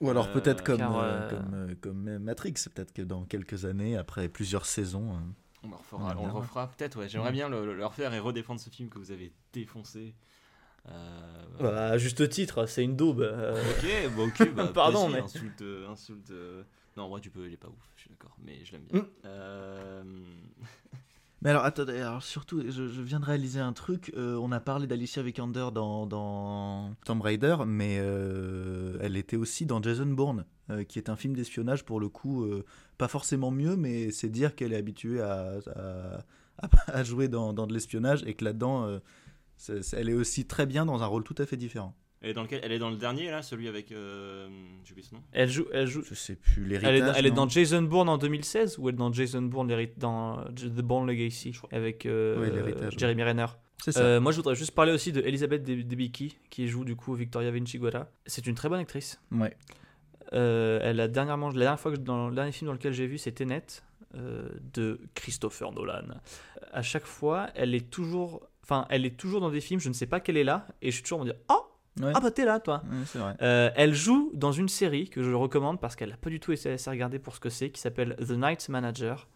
Ou alors Euh, peut-être comme, car, euh, euh, comme, euh, comme Matrix, peut-être que dans quelques années, après plusieurs saisons. euh, On le refera, On on le refera peut-être, ouais. J'aimerais bien le, le- le refaire et redéfendre ce film que vous avez défoncé. Euh, Bah, à juste titre, c'est une daube. euh. Ok, bah ok, bah, [laughs] Pardon, mais- Insulte, euh, insulte. euh, Non, vrai, tu peux, il est pas ouf, je suis d'accord, mais je l'aime bien. Mm. Euh, [laughs] Mais alors, attendez, alors surtout, je, je viens de réaliser un truc. euh, on a parlé d'Alicia Vikander dans, dans Tomb Raider, mais euh, elle était aussi dans Jason Bourne, euh, qui est un film d'espionnage pour le coup, pas forcément mieux, mais c'est dire qu'elle est habituée à, à, à- [laughs] jouer dans, dans de l'espionnage et que là-dedans, elle est aussi très bien dans un rôle tout à fait différent. Elle est dans lequel? Elle est dans le dernier là, celui avec. Euh... Oublié son nom. Elle joue, elle joue. Je sais plus, Elle est, l'héritage. elle est non dans Jason Bourne en 2016 ou elle est dans Jason Bourne dans euh, The Bourne Legacy avec euh, Oui, l'héritage. Jeremy Renner. C'est ça. Euh, moi, je voudrais juste parler aussi de Elisabeth De- Debicki qui joue du coup Victoria Vinciguerra. C'est une très bonne actrice. Ouais. Euh, elle a dernièrement, la dernière fois que dans le dernier film dans lequel j'ai vu, c'est Tenet euh, de Christopher Nolan. À chaque fois, elle est toujours, enfin, elle est toujours dans des films. Je ne sais pas qu'elle est là et je suis toujours en me dire, oh, Ouais. ah bah t'es là, toi. Ouais, c'est vrai. Euh, elle joue dans une série que je recommande parce qu'elle n'a pas du tout essayé à regarder pour ce que c'est, qui s'appelle The Night Manager,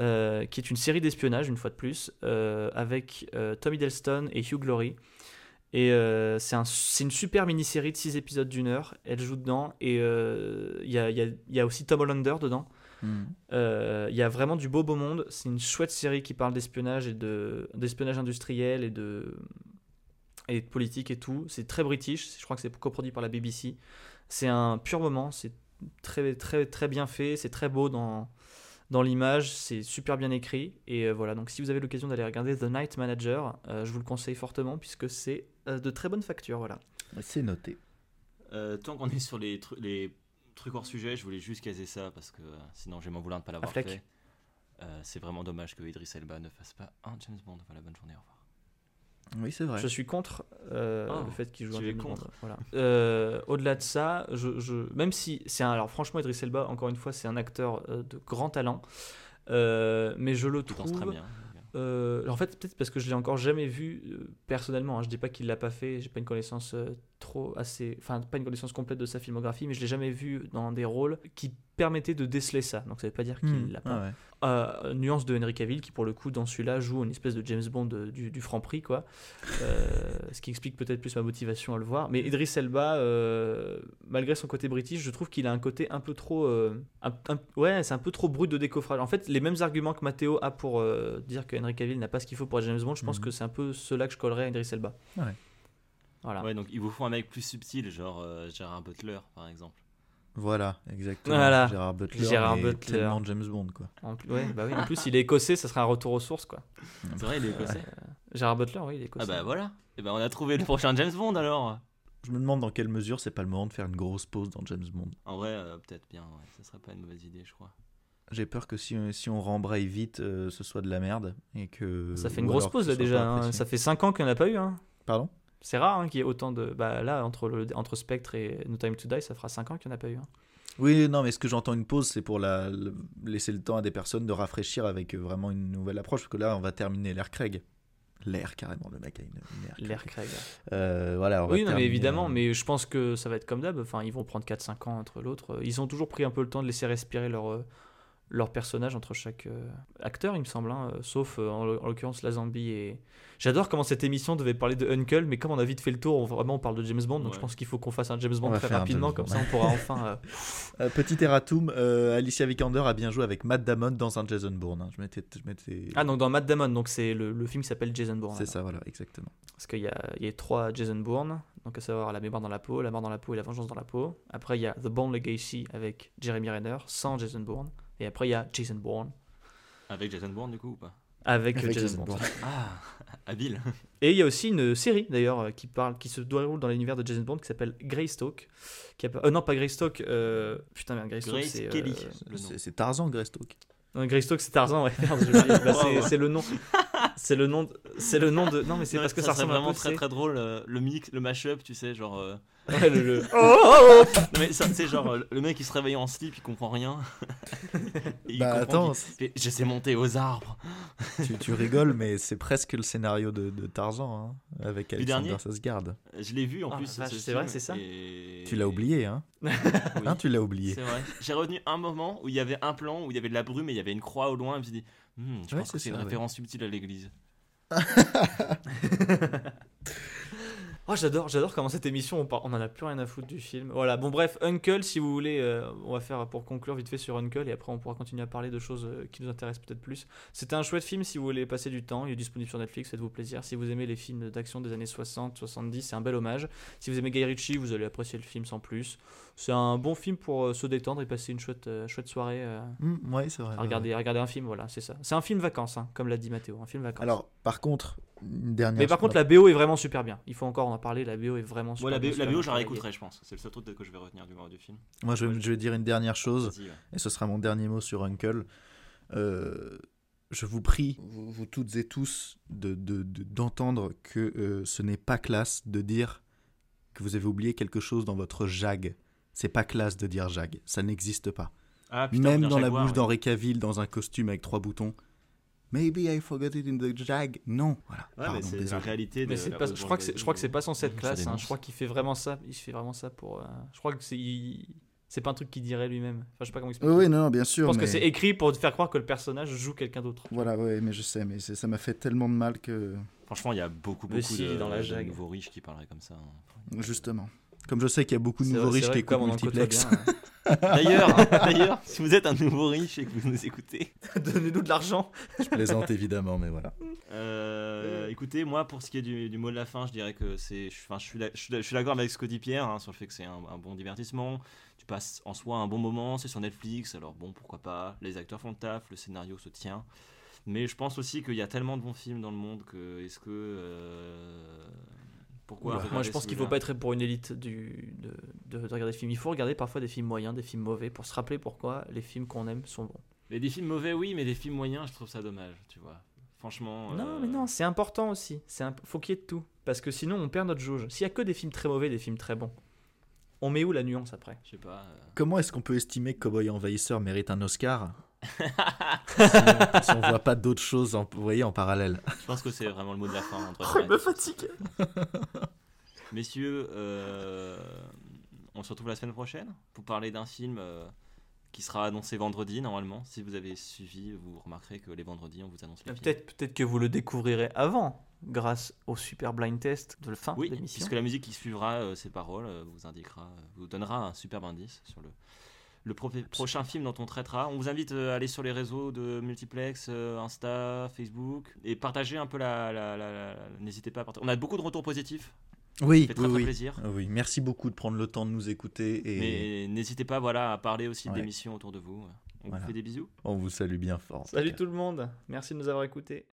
euh, qui est une série d'espionnage, une fois de plus, euh, avec Tom Hiddleston et Hugh Laurie. Et c'est un- c'est une super mini-série de 6 épisodes d'une heure. Elle joue dedans et il y, a, y a- y a aussi Tom Hollander dedans. Hmm. Euh, Il y a vraiment du beau beau monde. C'est une chouette série qui parle d'espionnage et de d'espionnage industriel et de et de politique et tout. C'est très british. Je crois que c'est coproduit par la BBC. C'est un pur moment. C'est très très très bien fait. C'est très beau dans dans l'image. C'est super bien écrit. Et euh, voilà. Donc si vous avez l'occasion d'aller regarder The Night Manager, euh, je vous le conseille fortement puisque c'est euh, de très bonne facture. Voilà. C'est noté. Euh, tant qu'on est sur les, tru- les trucs hors sujet, je voulais juste caser ça parce que sinon je vais m'en vouloir de ne pas l'avoir fait. Euh, c'est vraiment dommage que Idris Elba ne fasse pas un James Bond. Voilà, bonne journée, au revoir. Oui, c'est vrai. Je suis contre euh, Oh, le fait qu'il joue un contre. Voilà. Euh, Au-delà de ça, je, je- même si c'est un, alors franchement Idris Elba, encore une fois, c'est un acteur euh, de grand talent, euh, mais je le Il danse très trouve. bien. euh, en fait, peut-être parce que je l'ai encore jamais vu euh, personnellement. hein. Je dis pas qu'il l'a pas fait. J'ai pas une connaissance euh, trop assez, enfin pas une connaissance complète de sa filmographie, mais je l'ai jamais vu dans des rôles qui permettaient de déceler ça. Donc ça veut pas dire qu'il Hmm. l'a pas. Ah ouais. Euh, nuance de Henry Cavill qui pour le coup dans celui-là joue une espèce de James Bond de- du, du franc prix quoi Euh, ce qui explique peut-être plus ma motivation à le voir mais Idris Elba euh, malgré son côté british je trouve qu'il a un côté un peu trop euh, un- un- ouais c'est un peu trop brut de décoffrage en fait les mêmes arguments que Matteo a pour euh, dire que Henry Cavill n'a pas ce qu'il faut pour être James Bond je pense Mhm. que c'est un peu cela que je collerais à Idris Elba Ouais. Voilà Ouais, donc il vous faut un mec plus subtil, genre euh, Gérard Butler par exemple. Voilà, exactement. Voilà. Gérard Butler. Gérard Butler. Tellement James Bond, quoi. en, plus- ouais, bah oui, en plus il est écossais ça sera un retour aux sources quoi C'est vrai, il est écossais. Gérard Butler oui il est Ah écossais bah voilà. Et ben on a trouvé le prochain James Bond alors. Je me demande dans quelle mesure c'est pas le moment de faire une grosse pause dans James Bond. En vrai, euh, peut-être bien. Ouais. Ça serait pas une mauvaise idée, je crois. J'ai peur que si, si on rembraye vite, euh, ce soit de la merde. Et que, Ça fait une grosse pause là déjà. hein. Ça fait 5 ans qu'il n'y en a pas eu. Hein. Pardon? C'est rare hein, qu'il y ait autant de. Bah là, entre, le... entre Spectre et No Time to Die, ça fera 5 ans qu'il n'y en a pas eu. hein. Oui, non, mais ce que j'entends une pause, c'est pour la, laisser le temps à des personnes de rafraîchir avec euh, vraiment une nouvelle approche. Parce que là, on va terminer l'ère Craig. L'ère, carrément, le mec a une, L'air Craig. Euh, voilà, on va Oui, non, mais évidemment, euh, mais je pense que ça va être comme d'hab. Enfin, ils vont prendre 4-5 ans entre l'autre. Ils ont toujours pris un peu le temps de laisser respirer leur, leur personnage entre chaque euh, acteur, il me semble. hein, euh, sauf euh, en, en l'occurrence la zombie et. J'adore comment cette émission devait parler de Uncle, mais comme on a vite fait le tour, on, vraiment on parle de James Bond, donc Ouais. je pense qu'il faut qu'on fasse un James On Bond très rapidement, comme Bond. ça on pourra [laughs] enfin. euh, petit erratum, Alicia Vikander a bien joué avec Matt Damon dans un Jason Bourne. hein. Je m'étais, Ah, donc dans Matt Damon, donc c'est le, le film qui s'appelle Jason Bourne. c'est ça, voilà, exactement. Parce qu'il y a, y a trois Jason Bourne, donc à savoir La mémoire dans la peau, La mort dans la peau et La vengeance dans la peau. Après, il y a The Bourne Legacy avec Jeremy Renner, sans Jason Bourne. Et après, il y a Jason Bourne Avec Jason Bourne du coup ou pas? Avec, Avec Jason, Jason Bourne. Bourne. Ah, habile. Et il y a aussi une série d'ailleurs euh, qui parle, qui se déroule dans l'univers de Jason Bourne qui s'appelle Greystoke. Qui a- euh, non, pas Greystoke. euh, Putain, merde, Greystoke, Grace c'est. euh. C'est, Tarzan Greystoke. non, Greystoke, c'est Tarzan, ouais. Bah, c'est, le nom. C'est le nom de. C'est le nom de. Non, mais c'est parce que ça, ça serait ressemble un vraiment peu, très c'est- très drôle euh, le mix, le mashup, tu sais, genre. Ouais, le- le- [laughs] [laughs] non mais ça, c'est genre le mec il se réveille en slip, il comprend rien. [laughs] Il Bah, comprend attends, je sais monter aux arbres. tu, tu rigoles, mais c'est presque le scénario de, de Tarzan, hein, avec Du Alexander dernier Skarsgård. Je l'ai vu en Ah, plus. ce c'est vrai c'est ça et- Tu l'as oublié, hein Oui. Hein, tu l'as oublié. C'est vrai. J'ai retenu un moment où il y avait un plan où il y avait de la brume et il y avait une croix au loin. Et je me suis dit, Hmm, je Ouais, pense que c'est une référence subtile à l'église. Oh, j'adore, j'adore comment cette émission, on, par- on en a plus rien à foutre du film. Voilà, bon, bref, Uncle, si vous voulez, euh, on va faire pour conclure vite fait sur Uncle et après on pourra continuer à parler de choses euh, qui nous intéressent peut-être plus. C'était un chouette film si vous voulez passer du temps, il est disponible sur Netflix, faites-vous plaisir. Si vous aimez les films d'action des années 60, 70, c'est un bel hommage. Si vous aimez Guy Ritchie, vous allez apprécier le film sans plus. C'est un bon film pour euh, se détendre et passer une chouette, euh, chouette soirée euh, Hmm, ouais, c'est vrai. à, regarder, à regarder un film, voilà, c'est ça. C'est un film vacances, hein, comme l'a dit Mathéo, un film vacances. Alors, par contre, une dernière Mais par contre, la BO est vraiment super bien. Il faut encore en parler. La BO est vraiment super Moi, la, bien, BO, la je la réécouterai, je pense. C'est le seul truc que je vais retenir du, du film. Moi, je, vais- Ouais. je vais dire une dernière chose, ouais. et ce sera mon dernier mot sur Uncle. Euh, je vous prie, vous, vous toutes et tous, de- de- de- d'entendre que euh, ce n'est pas classe de dire que vous avez oublié quelque chose dans votre jag. C'est pas classe de dire jag, ça n'existe pas. Ah, putain, Même dans la bouche ouais. d'Henri Cavill, dans un costume avec trois boutons. Maybe I forgot it in the jag. Non, voilà. Ouais, mais c'est la réalité. Mais de c'est la pas, voix je crois que c'est, je crois que c'est pas censé être classe. hein. Je crois qu'il fait vraiment ça. Il fait vraiment ça pour. euh, je crois que c'est. pas un truc qu'il dirait lui-même. Enfin, je sais pas comment expliquer. Oui, oui, non, bien je sûr. pense mais... que c'est écrit pour te faire croire que le personnage joue quelqu'un d'autre. Voilà, ouais, mais je sais, mais ça m'a fait tellement de mal que. Franchement, il y a beaucoup, Mais beaucoup de, dans la de jag. nouveaux riches qui parleraient comme ça. hein. Justement. Comme je sais qu'il y a beaucoup de nouveaux vrai- riches qui écoutent Multiplex. bien, [laughs] D'ailleurs, d'ailleurs, si vous êtes un nouveau riche et que vous nous écoutez, [laughs] Donnez-nous de l'argent. je plaisante évidemment, mais voilà. Euh, écoutez, moi, pour ce qui est du, du mot de la fin, je dirais que c'est. je- Enfin, je suis, je suis, je suis d'accord avec ce que dit Pierre hein, sur le fait que c'est un, un bon divertissement. Tu passes en soi un bon moment, c'est sur Netflix, alors bon, pourquoi pas. Les acteurs font le taf, le scénario se tient. Mais je pense aussi qu'il y a tellement de bons films dans le monde que. Est-ce que. euh, pourquoi Moi, je pense qu'il faut celui-là pas être pour une élite du, de, de, de regarder des films. Il faut regarder parfois des films moyens, des films mauvais, pour se rappeler pourquoi les films qu'on aime sont bons. Mais des films mauvais, oui, mais des films moyens, je trouve ça dommage, tu vois. Franchement. Non, euh, mais non, c'est important aussi. C'est. Faut qu'il y ait de tout. Parce que sinon, on perd notre jauge. S'il y a que des films très mauvais, des films très bons, on met où la nuance après? Je sais pas. euh, Comment est-ce qu'on peut estimer que Cowboy Envahisseur mérite un Oscar? Si, on, [laughs] si on voit pas d'autres choses en, vous voyez, en parallèle Je pense que c'est vraiment le mot de la fin. Entre Oh, il me fatigue [laughs] Messieurs, euh, on se retrouve la semaine prochaine pour parler d'un film euh, qui sera annoncé vendredi normalement. Si vous avez suivi, vous remarquerez que les vendredis, on vous annonce les films. Peut-être peut que vous le découvrirez avant, grâce au super blind test de la fin Oui, de l'émission. puisque la musique qui suivra euh, ces paroles euh, vous indiquera, euh, vous donnera un superbe indice sur le, le pro- prochain film dont on traitera. On vous invite euh, à aller sur les réseaux de Multiplex, euh, Insta, Facebook, et partager un peu la... la- la- la- N'hésitez pas à partager. On a beaucoup de retours positifs. Oui, Ça fait très, oui, très plaisir. oui. Merci beaucoup de prendre le temps de nous écouter et Mais n'hésitez pas voilà, à parler aussi Ouais. l'émission autour de vous. On Voilà. vous fait des bisous. on vous salue bien fort. Salut tout le monde, merci de nous avoir écoutés.